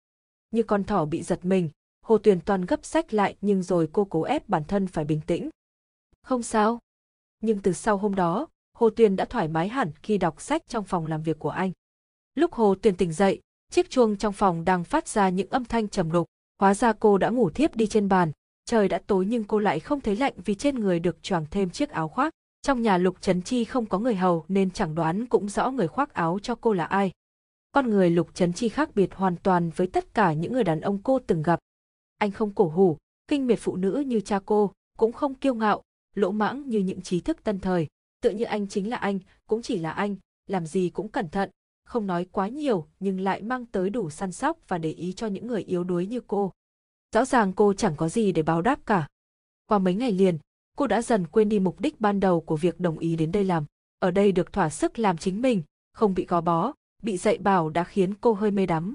Như con thỏ bị giật mình, Hồ Tuyền toàn gấp sách lại nhưng rồi cô cố ép bản thân phải bình tĩnh. Không sao. Nhưng từ sau hôm đó, Hồ Tuyền đã thoải mái hẳn khi đọc sách trong phòng làm việc của anh. Lúc Hồ Tuyền tỉnh dậy, chiếc chuông trong phòng đang phát ra những âm thanh trầm đục. Hóa ra cô đã ngủ thiếp đi trên bàn. Trời đã tối nhưng cô lại không thấy lạnh vì trên người được choàng thêm chiếc áo khoác. Trong nhà Lục Trấn Chi không có người hầu nên chẳng đoán cũng rõ người khoác áo cho cô là ai. Con người Lục Trấn Chi khác biệt hoàn toàn với tất cả những người đàn ông cô từng gặp. Anh không cổ hủ, kinh miệt phụ nữ như cha cô, cũng không kiêu ngạo, lỗ mãng như những trí thức tân thời. Tựa như anh chính là anh, cũng chỉ là anh, làm gì cũng cẩn thận, không nói quá nhiều nhưng lại mang tới đủ săn sóc và để ý cho những người yếu đuối như cô. Rõ ràng cô chẳng có gì để báo đáp cả. Qua mấy ngày liền, cô đã dần quên đi mục đích ban đầu của việc đồng ý đến đây làm. Ở đây được thỏa sức làm chính mình, không bị gò bó, bị dạy bảo đã khiến cô hơi mê đắm.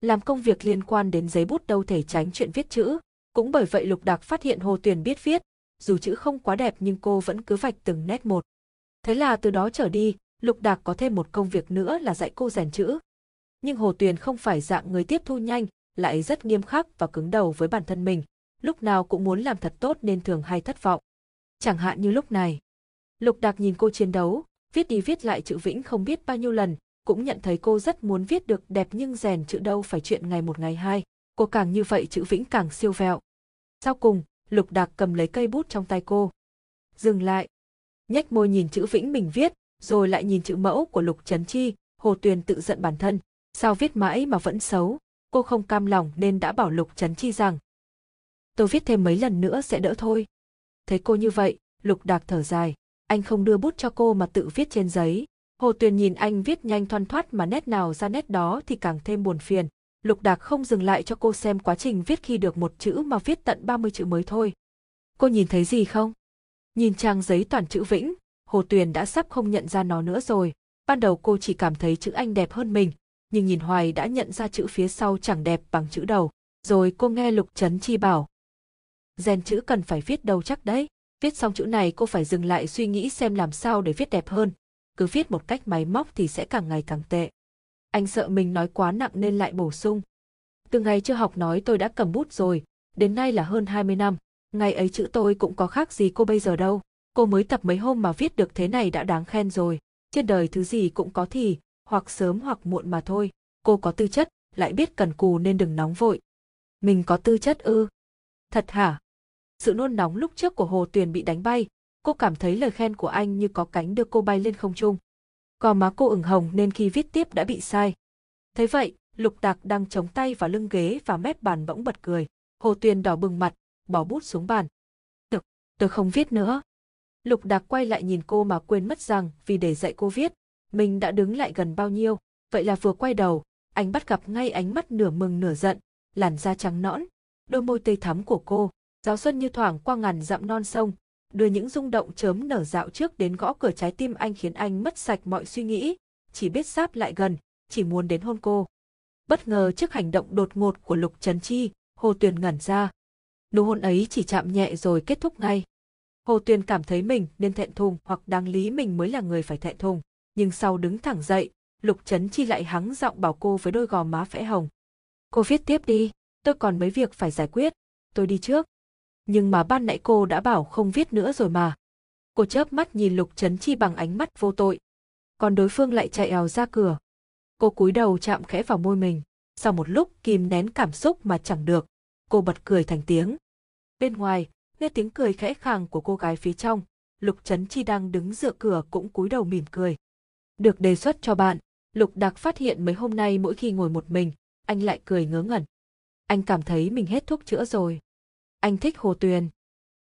Làm công việc liên quan đến giấy bút đâu thể tránh chuyện viết chữ, cũng bởi vậy Lục Đạc phát hiện Hồ Tuyền biết viết, dù chữ không quá đẹp nhưng cô vẫn cứ vạch từng nét một. Thế là từ đó trở đi, Lục Đạc có thêm một công việc nữa là dạy cô rèn chữ. Nhưng Hồ Tuyền không phải dạng người tiếp thu nhanh, lại rất nghiêm khắc và cứng đầu với bản thân mình, lúc nào cũng muốn làm thật tốt nên thường hay thất vọng. Chẳng hạn như lúc này. Lục Đạc nhìn cô chiến đấu, viết đi viết lại chữ Vĩnh không biết bao nhiêu lần, cũng nhận thấy cô rất muốn viết được đẹp nhưng rèn chữ đâu phải chuyện ngày một ngày hai, cô càng như vậy chữ Vĩnh càng siêu vẹo. Sau cùng, Lục Đạc cầm lấy cây bút trong tay cô. Dừng lại. Nhếch môi nhìn chữ Vĩnh mình viết, rồi lại nhìn chữ mẫu của Lục Trấn Chi, Hồ Tuyền tự giận bản thân, sao viết mãi mà vẫn xấu, cô không cam lòng nên đã bảo Lục Trấn Chi rằng tôi viết thêm mấy lần nữa sẽ đỡ thôi. Thấy cô như vậy, Lục Đạc thở dài, anh không đưa bút cho cô mà tự viết trên giấy. Hồ Tuyền nhìn anh viết nhanh thoăn thoát mà nét nào ra nét đó thì càng thêm buồn phiền. Lục Đạc không dừng lại cho cô xem quá trình viết khi được một chữ mà viết tận 30 chữ mới thôi. Cô nhìn thấy gì không? Nhìn trang giấy toàn chữ Vĩnh, Hồ Tuyền đã sắp không nhận ra nó nữa rồi. Ban đầu cô chỉ cảm thấy chữ anh đẹp hơn mình, nhưng nhìn hoài đã nhận ra chữ phía sau chẳng đẹp bằng chữ đầu. Rồi cô nghe Lục Trấn Chi bảo. Rèn chữ cần phải viết đâu chắc đấy. Viết xong chữ này cô phải dừng lại suy nghĩ xem làm sao để viết đẹp hơn. Cứ viết một cách máy móc thì sẽ càng ngày càng tệ. Anh sợ mình nói quá nặng nên lại bổ sung. Từ ngày chưa học nói tôi đã cầm bút rồi, đến nay là hơn 20 năm. Ngày ấy chữ tôi cũng có khác gì cô bây giờ đâu. Cô mới tập mấy hôm mà viết được thế này đã đáng khen rồi. Trên đời thứ gì cũng có thì, hoặc sớm hoặc muộn mà thôi. Cô có tư chất, lại biết cần cù nên đừng nóng vội. Mình có tư chất ư? Thật hả? Sự nôn nóng lúc trước của Hồ Tuyền bị đánh bay, cô cảm thấy lời khen của anh như có cánh đưa cô bay lên không trung. Gò má cô ửng hồng nên khi viết tiếp đã bị sai. Thế vậy, Lục Đạc đang chống tay vào lưng ghế và mép bàn bỗng bật cười. Hồ Tuyền đỏ bừng mặt, bỏ bút xuống bàn. Được, tôi không viết nữa. Lục Đạc quay lại nhìn cô mà quên mất rằng vì để dạy cô viết, mình đã đứng lại gần bao nhiêu. Vậy là vừa quay đầu, anh bắt gặp ngay ánh mắt nửa mừng nửa giận, làn da trắng nõn, đôi môi tươi thắm của cô. Giáo xuân như thoảng qua ngàn dặm non sông, đưa những rung động chớm nở dạo trước đến gõ cửa trái tim anh khiến anh mất sạch mọi suy nghĩ, chỉ biết sáp lại gần, chỉ muốn đến hôn cô. Bất ngờ trước hành động đột ngột của Lục Trấn Chi, Hồ Tuyền ngẩn ra. Nụ hôn ấy chỉ chạm nhẹ rồi kết thúc ngay. Hồ Tuyền cảm thấy mình nên thẹn thùng hoặc đáng lý mình mới là người phải thẹn thùng. Nhưng sau đứng thẳng dậy, Lục Trấn Chi lại hắng giọng bảo cô với đôi gò má phẽ hồng. Cô viết tiếp đi, tôi còn mấy việc phải giải quyết, tôi đi trước. Nhưng mà ban nãy cô đã bảo không viết nữa rồi mà. Cô chớp mắt nhìn Lục Trấn Chi bằng ánh mắt vô tội. Còn đối phương lại chạy ào ra cửa. Cô cúi đầu chạm khẽ vào môi mình. Sau một lúc kìm nén cảm xúc mà chẳng được, cô bật cười thành tiếng. Bên ngoài, nghe tiếng cười khẽ khàng của cô gái phía trong, Lục Trấn Chi đang đứng dựa cửa cũng cúi đầu mỉm cười. Được đề xuất cho bạn, Lục Đạc phát hiện mấy hôm nay mỗi khi ngồi một mình, anh lại cười ngớ ngẩn. Anh cảm thấy mình hết thuốc chữa rồi. Anh thích Hồ Tuyền.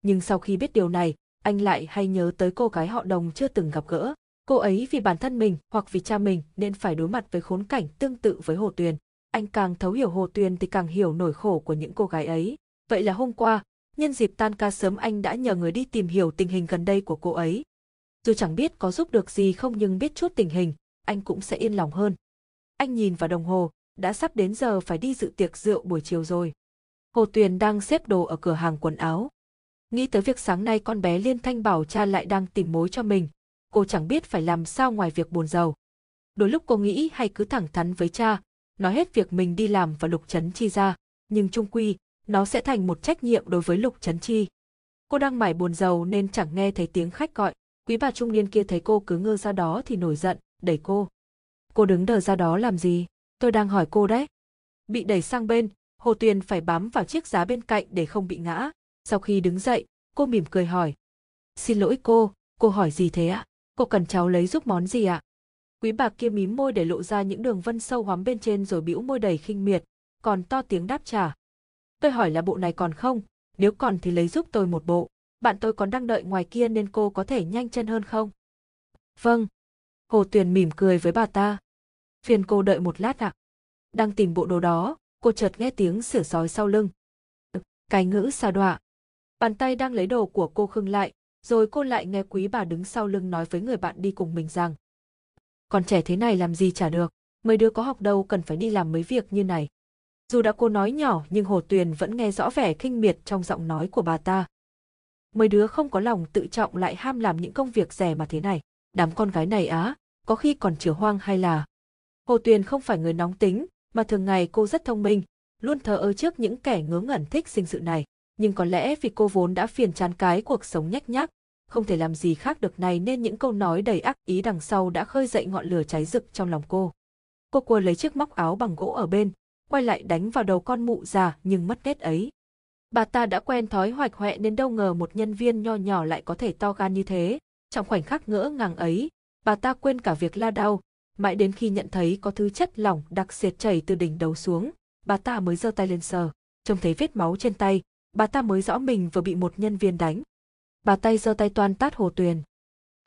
Nhưng sau khi biết điều này, anh lại hay nhớ tới cô gái họ đồng chưa từng gặp gỡ. Cô ấy vì bản thân mình hoặc vì cha mình nên phải đối mặt với khốn cảnh tương tự với Hồ Tuyền. Anh càng thấu hiểu Hồ Tuyền thì càng hiểu nỗi khổ của những cô gái ấy. Vậy là hôm qua, nhân dịp tan ca sớm anh đã nhờ người đi tìm hiểu tình hình gần đây của cô ấy. Dù chẳng biết có giúp được gì không nhưng biết chút tình hình, anh cũng sẽ yên lòng hơn. Anh nhìn vào đồng hồ, đã sắp đến giờ phải đi dự tiệc rượu buổi chiều rồi. Hồ Tuyền đang xếp đồ ở cửa hàng quần áo. Nghĩ tới việc sáng nay con bé Liên Thanh bảo cha lại đang tìm mối cho mình, cô chẳng biết phải làm sao ngoài việc buồn giàu. Đôi lúc cô nghĩ hay cứ thẳng thắn với cha, nói hết việc mình đi làm và Lục Trấn Chi ra, nhưng trung quy, nó sẽ thành một trách nhiệm đối với Lục Trấn Chi. Cô đang mải buồn giàu nên chẳng nghe thấy tiếng khách gọi, quý bà trung niên kia thấy cô cứ ngơ ra đó thì nổi giận, đẩy cô. Cô đứng đờ ra đó làm gì? Tôi đang hỏi cô đấy. Bị đẩy sang bên, Hồ Tuyền phải bám vào chiếc giá bên cạnh để không bị ngã. Sau khi đứng dậy, cô mỉm cười hỏi. Xin lỗi cô, cô hỏi gì thế ạ? Cô cần cháu lấy giúp món gì ạ? Quý bà kia mím môi để lộ ra những đường vân sâu hoắm bên trên rồi bĩu môi đầy khinh miệt, còn to tiếng đáp trả. Tôi hỏi là bộ này còn không, nếu còn thì lấy giúp tôi một bộ. Bạn tôi còn đang đợi ngoài kia nên cô có thể nhanh chân hơn không? Vâng. Hồ Tuyền mỉm cười với bà ta. Phiền cô đợi một lát ạ. Đang tìm bộ đồ đó, cô chợt nghe tiếng sửa sói sau lưng. Cái ngữ xa đọa. Bàn tay đang lấy đồ của cô khưng lại, rồi cô lại nghe quý bà đứng sau lưng nói với người bạn đi cùng mình rằng. Còn trẻ thế này làm gì trả được, mấy đứa có học đâu cần phải đi làm mấy việc như này. Dù đã cô nói nhỏ nhưng Hồ Tuyền vẫn nghe rõ vẻ khinh miệt trong giọng nói của bà ta. Mấy đứa không có lòng tự trọng lại ham làm những công việc rẻ mà thế này. Đám con gái này á, có khi còn chửa hoang hay là... Hồ Tuyền không phải người nóng tính, mà thường ngày cô rất thông minh, luôn thờ ơ trước những kẻ ngớ ngẩn thích sinh sự này. Nhưng có lẽ vì cô vốn đã phiền chán cái cuộc sống nhách nhác, không thể làm gì khác được này nên những câu nói đầy ác ý đằng sau đã khơi dậy ngọn lửa cháy rực trong lòng cô. Cô cua lấy chiếc móc áo bằng gỗ ở bên, quay lại đánh vào đầu con mụ già nhưng mất nét ấy. Bà ta đã quen thói hoạch hoẹ nên đâu ngờ một nhân viên nho nhỏ lại có thể to gan như thế. Trong khoảnh khắc ngỡ ngàng ấy, bà ta quên cả việc la đau, mãi đến khi nhận thấy có thứ chất lỏng đặc sệt chảy từ đỉnh đầu xuống, bà ta mới giơ tay lên sờ, trông thấy vết máu trên tay, bà ta mới rõ mình vừa bị một nhân viên đánh. Bà tay giơ tay toan tát Hồ Tuyền.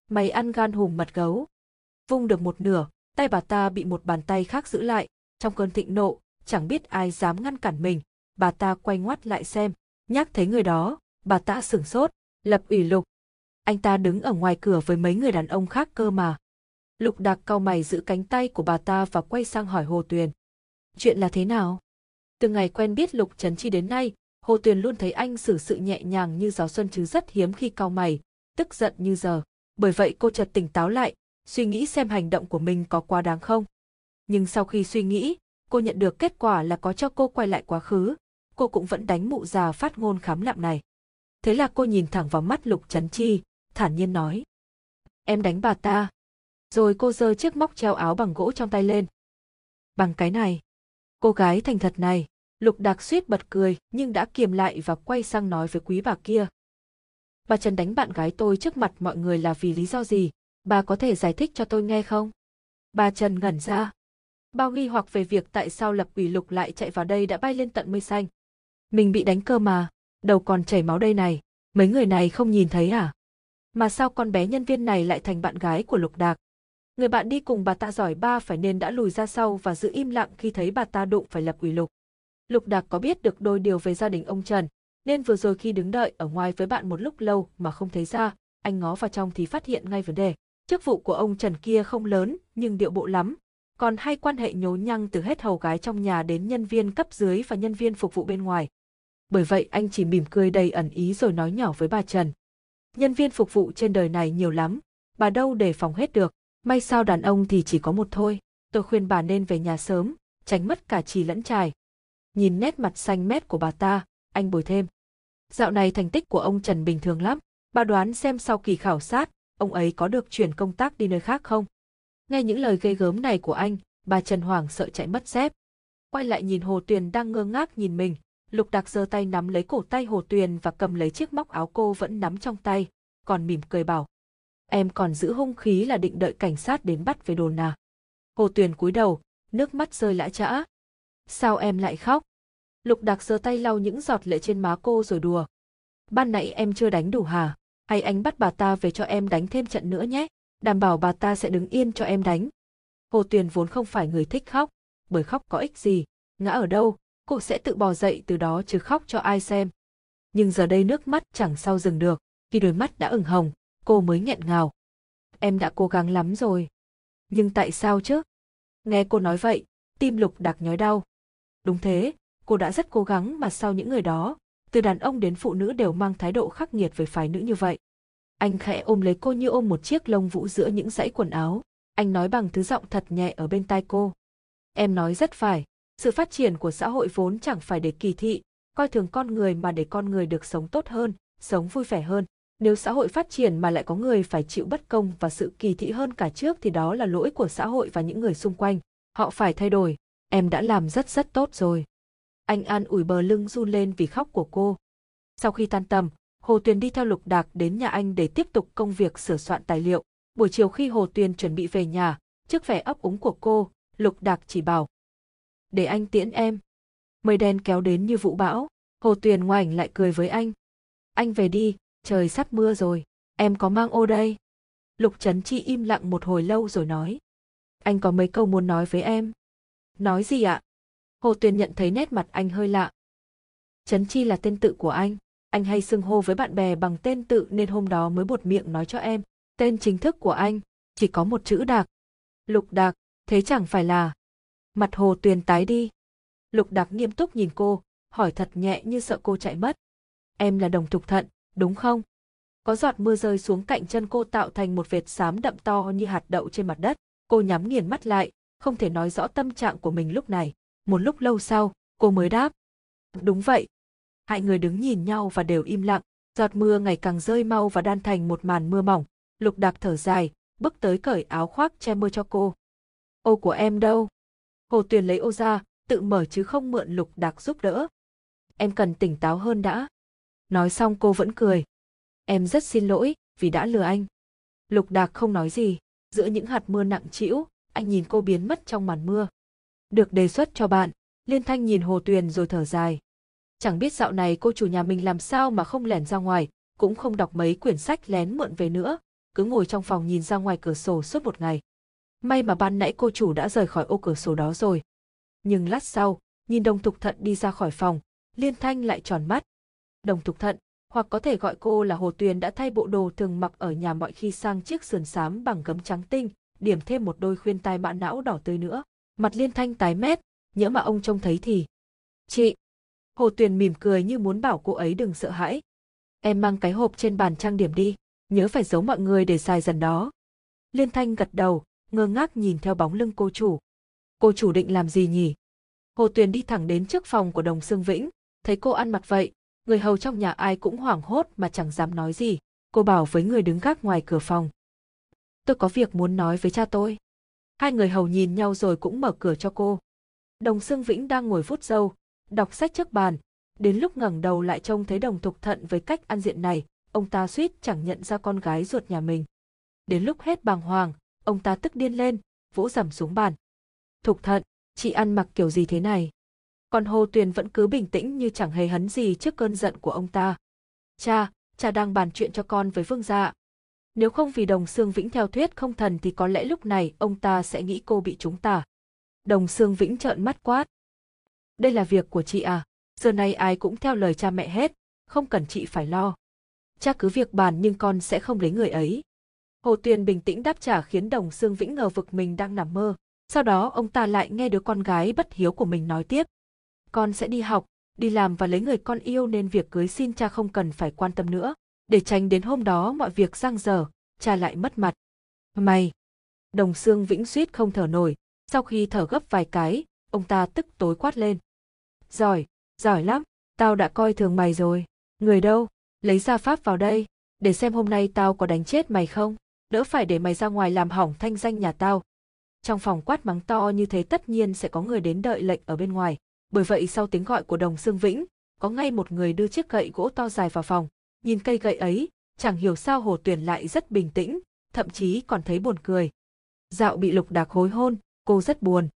Mày ăn gan hùm mật gấu. Vung được một nửa, tay bà ta bị một bàn tay khác giữ lại, trong cơn thịnh nộ, chẳng biết ai dám ngăn cản mình, bà ta quay ngoắt lại xem, nhắc thấy người đó, bà ta sửng sốt, lập ủy lục. Anh ta đứng ở ngoài cửa với mấy người đàn ông khác cơ mà. Lục Đạc cau mày giữ cánh tay của bà ta và quay sang hỏi Hồ Tuyền. Chuyện là thế nào? Từ ngày quen biết Lục Trấn Chi đến nay, Hồ Tuyền luôn thấy anh xử sự nhẹ nhàng như gió xuân chứ rất hiếm khi cau mày, tức giận như giờ. Bởi vậy cô chợt tỉnh táo lại, suy nghĩ xem hành động của mình có quá đáng không. Nhưng sau khi suy nghĩ, cô nhận được kết quả là có cho cô quay lại quá khứ, cô cũng vẫn đánh mụ già phát ngôn khám lạm này. Thế là cô nhìn thẳng vào mắt Lục Trấn Chi, thản nhiên nói. Em đánh bà ta. Rồi cô giơ chiếc móc treo áo bằng gỗ trong tay lên. Bằng cái này. Cô gái thành thật này, Lục Đạc suýt bật cười nhưng đã kiềm lại và quay sang nói với quý bà kia. Bà Trần đánh bạn gái tôi trước mặt mọi người là vì lý do gì? Bà có thể giải thích cho tôi nghe không? Bà Trần ngẩn ra. Bao nghi hoặc về việc tại sao lập ủy lục lại chạy vào đây đã bay lên tận mây xanh. Mình bị đánh cơ mà, đầu còn chảy máu đây này, mấy người này không nhìn thấy à? Mà sao con bé nhân viên này lại thành bạn gái của Lục Đạc? Người bạn đi cùng bà ta giỏi ba phải nên đã lùi ra sau và giữ im lặng khi thấy bà ta đụng phải lập ủy lục. Lục Đạc có biết được đôi điều về gia đình ông Trần, nên vừa rồi khi đứng đợi ở ngoài với bạn một lúc lâu mà không thấy ra, anh ngó vào trong thì phát hiện ngay vấn đề. Chức vụ của ông Trần kia không lớn, nhưng điệu bộ lắm. Còn hay quan hệ nhố nhăng từ hết hầu gái trong nhà đến nhân viên cấp dưới và nhân viên phục vụ bên ngoài. Bởi vậy anh chỉ mỉm cười đầy ẩn ý rồi nói nhỏ với bà Trần. Nhân viên phục vụ trên đời này nhiều lắm, bà đâu để phòng hết được, may sao đàn ông thì chỉ có một thôi. Tôi khuyên bà nên về nhà sớm, tránh mất cả trì lẫn trài. Nhìn nét mặt xanh mét của bà ta, anh bồi thêm. Dạo này thành tích của ông Trần bình thường lắm, bà đoán xem sau kỳ khảo sát, ông ấy có được chuyển công tác đi nơi khác không? Nghe những lời ghê gớm này của anh, bà Trần Hoàng sợ chạy mất dép. Quay lại nhìn Hồ Tuyền đang ngơ ngác nhìn mình, Lục Đạc giơ tay nắm lấy cổ tay Hồ Tuyền và cầm lấy chiếc móc áo cô vẫn nắm trong tay, còn mỉm cười bảo. Em còn giữ hung khí là định đợi cảnh sát đến bắt về đồn à. Hồ Tuyền cúi đầu, nước mắt rơi lã chã. Sao em lại khóc? Lục Đạc giơ tay lau những giọt lệ trên má cô rồi đùa. Ban nãy em chưa đánh đủ hả? Hay anh bắt bà ta về cho em đánh thêm trận nữa nhé? Đảm bảo bà ta sẽ đứng yên cho em đánh. Hồ Tuyền vốn không phải người thích khóc, bởi khóc có ích gì, ngã ở đâu, cô sẽ tự bò dậy từ đó chứ khóc cho ai xem. Nhưng giờ đây nước mắt chẳng sao dừng được, khi đôi mắt đã ửng hồng, cô mới nghẹn ngào. Em đã cố gắng lắm rồi. Nhưng tại sao chứ? Nghe cô nói vậy, tim lục đặc nhói đau. Đúng thế, cô đã rất cố gắng mà sau những người đó, từ đàn ông đến phụ nữ đều mang thái độ khắc nghiệt với phái nữ như vậy. Anh khẽ ôm lấy cô như ôm một chiếc lông vũ giữa những dãy quần áo. Anh nói bằng thứ giọng thật nhẹ ở bên tai cô. Em nói rất phải, sự phát triển của xã hội vốn chẳng phải để kỳ thị, coi thường con người mà để con người được sống tốt hơn, sống vui vẻ hơn. Nếu xã hội phát triển mà lại có người phải chịu bất công và sự kỳ thị hơn cả trước thì đó là lỗi của xã hội và những người xung quanh. Họ phải thay đổi. Em đã làm rất rất tốt rồi. Anh an ủi bờ lưng run lên vì khóc của cô. Sau khi tan tầm, Hồ Tuyền đi theo Lục Đạc đến nhà anh để tiếp tục công việc sửa soạn tài liệu. Buổi chiều khi Hồ Tuyền chuẩn bị về nhà, trước vẻ ấp úng của cô, Lục Đạc chỉ bảo. Để anh tiễn em. Mây đen kéo đến như vũ bão, Hồ Tuyền ngoảnh lại cười với anh. Anh về đi, trời sắp mưa rồi, em có mang ô đây. Lục Trấn Chi im lặng một hồi lâu rồi nói. Anh có mấy câu muốn nói với em. Nói gì ạ? Hồ Tuyền nhận thấy nét mặt anh hơi lạ. Trấn Chi là tên tự của anh, anh hay xưng hô với bạn bè bằng tên tự nên hôm đó mới buột miệng nói cho em. Tên chính thức của anh, chỉ có một chữ Đạc. Lục Đạc, thế chẳng phải là... Mặt Hồ Tuyền tái đi. Lục đặc nghiêm túc nhìn cô, hỏi thật nhẹ như sợ cô chạy mất. Em là đồng thục thận, đúng không? Có giọt mưa rơi xuống cạnh chân cô tạo thành một vệt xám đậm to như hạt đậu trên mặt đất. Cô nhắm nghiền mắt lại, không thể nói rõ tâm trạng của mình lúc này. Một lúc lâu sau, cô mới đáp. Đúng vậy. Hai người đứng nhìn nhau và đều im lặng. Giọt mưa ngày càng rơi mau và đan thành một màn mưa mỏng. Lục Đạc thở dài, bước tới cởi áo khoác che mưa cho cô. Ô của em đâu? Hồ Tuyền lấy ô ra, tự mở chứ không mượn Lục Đạc giúp đỡ. Em cần tỉnh táo hơn đã. Nói xong cô vẫn cười. Em rất xin lỗi vì đã lừa anh. Lục Đạc không nói gì, giữa những hạt mưa nặng trĩu, anh nhìn cô biến mất trong màn mưa. Được đề xuất cho bạn, Liên Thanh nhìn Hồ Tuyền rồi thở dài. Chẳng biết dạo này cô chủ nhà mình làm sao mà không lẻn ra ngoài, cũng không đọc mấy quyển sách lén mượn về nữa, cứ ngồi trong phòng nhìn ra ngoài cửa sổ suốt một ngày. May mà ban nãy cô chủ đã rời khỏi ô cửa sổ đó rồi. Nhưng lát sau, nhìn đồng thục thận đi ra khỏi phòng, Liên Thanh lại tròn mắt. Đồng thục thận, hoặc có thể gọi cô là Hồ Tuyền đã thay bộ đồ thường mặc ở nhà mọi khi sang chiếc sườn xám bằng gấm trắng tinh, điểm thêm một đôi khuyên tai mã não đỏ tươi nữa. Mặt Liên Thanh tái mét, nhỡ mà ông trông thấy thì. Chị! Hồ Tuyền mỉm cười như muốn bảo cô ấy đừng sợ hãi. Em mang cái hộp trên bàn trang điểm đi, nhớ phải giấu mọi người để xài dần đó. Liên Thanh gật đầu, ngơ ngác nhìn theo bóng lưng cô chủ. Cô chủ định làm gì nhỉ? Hồ Tuyền đi thẳng đến trước phòng của đồng Sương Vĩnh, thấy cô ăn mặc vậy, người hầu trong nhà ai cũng hoảng hốt mà chẳng dám nói gì. Cô bảo với người đứng gác ngoài cửa phòng. Tôi có việc muốn nói với cha tôi. Hai người hầu nhìn nhau rồi cũng mở cửa cho cô. Đồng Sương Vĩnh đang ngồi vuốt râu, đọc sách trước bàn, đến lúc ngẩng đầu lại trông thấy đồng thục thận với cách ăn diện này, ông ta suýt chẳng nhận ra con gái ruột nhà mình. đến lúc hết bàng hoàng, ông ta tức điên lên, vỗ rầm xuống bàn. Thục thận, chị ăn mặc kiểu gì thế này? Còn Hồ Tuyền vẫn cứ bình tĩnh như chẳng hề hấn gì trước cơn giận của ông ta. Cha, cha đang bàn chuyện cho con với Vương Gia. Nếu không vì Đồng Sương Vĩnh theo thuyết không thần thì có lẽ lúc này ông ta sẽ nghĩ cô bị trúng tà. Đồng Sương Vĩnh trợn mắt quát. Đây là việc của chị à, giờ này ai cũng theo lời cha mẹ hết, không cần chị phải lo. Cha cứ việc bàn nhưng con sẽ không lấy người ấy. Hồ Tuyền bình tĩnh đáp trả khiến Đồng Sương Vĩnh ngờ vực mình đang nằm mơ. Sau đó ông ta lại nghe đứa con gái bất hiếu của mình nói tiếp. Con sẽ đi học, đi làm và lấy người con yêu nên việc cưới xin cha không cần phải quan tâm nữa. Để tránh đến hôm đó mọi việc giang dở, cha lại mất mặt. Mày! Đồng Sương Vĩnh suýt không thở nổi, sau khi thở gấp vài cái, ông ta tức tối quát lên. Giỏi, giỏi lắm, tao đã coi thường mày rồi. Người đâu, lấy ra pháp vào đây, để xem hôm nay tao có đánh chết mày không, đỡ phải để mày ra ngoài làm hỏng thanh danh nhà tao. Trong phòng quát mắng to như thế tất nhiên sẽ có người đến đợi lệnh ở bên ngoài, bởi vậy sau tiếng gọi của đồng Sương Vĩnh, có ngay một người đưa chiếc gậy gỗ to dài vào phòng, nhìn cây gậy ấy, chẳng hiểu sao Hồ tuyển lại rất bình tĩnh, thậm chí còn thấy buồn cười. Dạo bị lục đạc hối hôn, cô rất buồn.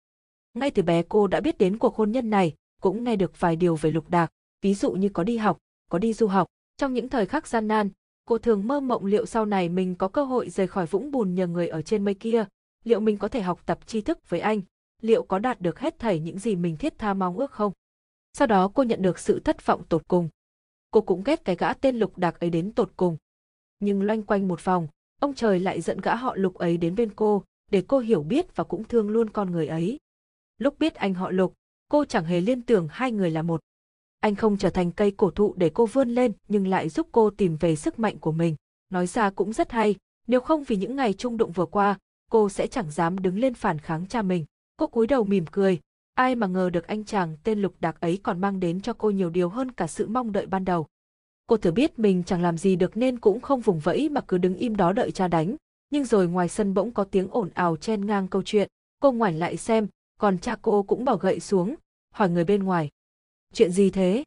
Ngay từ bé cô đã biết đến cuộc hôn nhân này, cũng nghe được vài điều về lục đạc, ví dụ như có đi học, có đi du học. Trong những thời khắc gian nan, cô thường mơ mộng liệu sau này mình có cơ hội rời khỏi vũng bùn nhờ người ở trên mây kia, liệu mình có thể học tập tri thức với anh, liệu có đạt được hết thảy những gì mình thiết tha mong ước không. Sau đó cô nhận được sự thất vọng tột cùng. Cô cũng ghét cái gã tên lục đạc ấy đến tột cùng. Nhưng loanh quanh một vòng, ông trời lại dẫn gã họ lục ấy đến bên cô, để cô hiểu biết và cũng thương luôn con người ấy. Lúc biết anh họ lục, cô chẳng hề liên tưởng hai người là một. Anh không trở thành cây cổ thụ để cô vươn lên nhưng lại giúp cô tìm về sức mạnh của mình. Nói ra cũng rất hay, nếu không vì những ngày trung đụng vừa qua, cô sẽ chẳng dám đứng lên phản kháng cha mình. Cô cúi đầu mỉm cười, ai mà ngờ được anh chàng tên lục đạc ấy còn mang đến cho cô nhiều điều hơn cả sự mong đợi ban đầu. Cô thừa biết mình chẳng làm gì được nên cũng không vùng vẫy mà cứ đứng im đó đợi cha đánh. Nhưng rồi ngoài sân bỗng có tiếng ồn ào chen ngang câu chuyện, cô ngoảnh lại xem, còn cha cô cũng bỏ gậy xuống, hỏi người bên ngoài. Chuyện gì thế?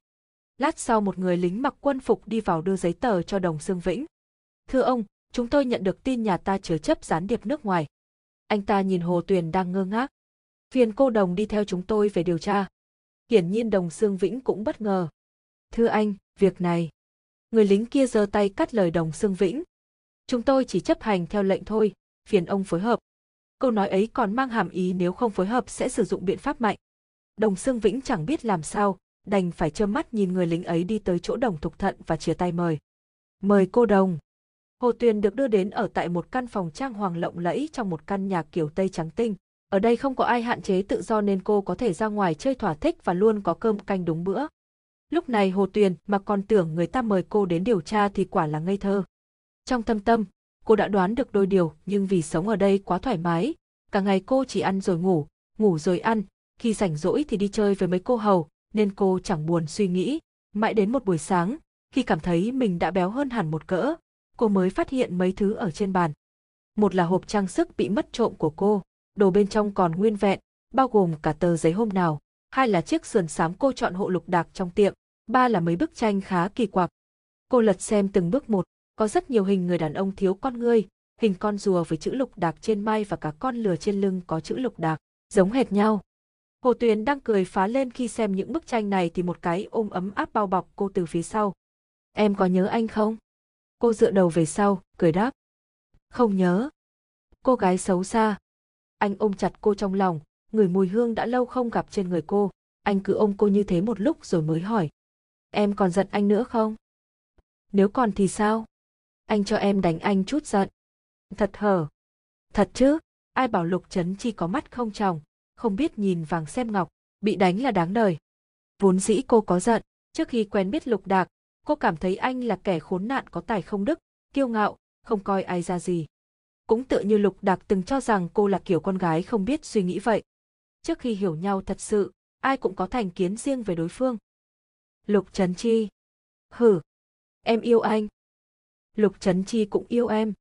Lát sau một người lính mặc quân phục đi vào đưa giấy tờ cho đồng Sương Vĩnh. Thưa ông, chúng tôi nhận được tin nhà ta chứa chấp gián điệp nước ngoài. Anh ta nhìn Hồ Tuyền đang ngơ ngác. Phiền cô đồng đi theo chúng tôi về điều tra. Hiển nhiên đồng Sương Vĩnh cũng bất ngờ. Thưa anh, việc này. Người lính kia giơ tay cắt lời đồng Sương Vĩnh. Chúng tôi chỉ chấp hành theo lệnh thôi, phiền ông phối hợp. Câu nói ấy còn mang hàm ý nếu không phối hợp sẽ sử dụng biện pháp mạnh. Đồng Sương Vĩnh chẳng biết làm sao, đành phải trơ mắt nhìn người lính ấy đi tới chỗ đồng thục thận và chia tay mời. Mời cô đồng. Hồ Tuyền được đưa đến ở tại một căn phòng trang hoàng lộng lẫy trong một căn nhà kiểu Tây trắng tinh. Ở đây không có ai hạn chế tự do nên cô có thể ra ngoài chơi thỏa thích và luôn có cơm canh đúng bữa. Lúc này Hồ Tuyền mà còn tưởng người ta mời cô đến điều tra thì quả là ngây thơ. Trong thâm tâm, cô đã đoán được đôi điều nhưng vì sống ở đây quá thoải mái, cả ngày cô chỉ ăn rồi ngủ, ngủ rồi ăn, khi rảnh rỗi thì đi chơi với mấy cô hầu, nên cô chẳng buồn suy nghĩ. Mãi đến một buổi sáng, khi cảm thấy mình đã béo hơn hẳn một cỡ, cô mới phát hiện mấy thứ ở trên bàn. Một là hộp trang sức bị mất trộm của cô, đồ bên trong còn nguyên vẹn, bao gồm cả tờ giấy hôm nào. Hai là chiếc sườn xám cô chọn hộ lục đạc trong tiệm. Ba là mấy bức tranh khá kỳ quặc. Cô lật xem từng bước một, có rất nhiều hình người đàn ông thiếu con ngươi, hình con rùa với chữ lục đạc trên may và cả con lừa trên lưng có chữ lục đạc, giống hệt nhau. Hồ Tuyền đang cười phá lên khi xem những bức tranh này thì một cái ôm ấm áp bao bọc cô từ phía sau. Em có nhớ anh không? Cô dựa đầu về sau, cười đáp. Không nhớ. Cô gái xấu xa. Anh ôm chặt cô trong lòng, người mùi hương đã lâu không gặp trên người cô. Anh cứ ôm cô như thế một lúc rồi mới hỏi. Em còn giận anh nữa không? Nếu còn thì sao? Anh cho em đánh anh chút giận. Thật hở. Thật chứ, ai bảo Lục Trấn Chi có mắt không chồng? Không biết nhìn vàng xem ngọc, bị đánh là đáng đời. Vốn dĩ cô có giận, trước khi quen biết Lục Đạc, cô cảm thấy anh là kẻ khốn nạn có tài không đức, kiêu ngạo, không coi ai ra gì. Cũng tự như Lục Đạc từng cho rằng cô là kiểu con gái không biết suy nghĩ vậy. Trước khi hiểu nhau thật sự, ai cũng có thành kiến riêng về đối phương. Lục Trấn Chi. Hử. Em yêu anh. Lục Trấn Chi cũng yêu em.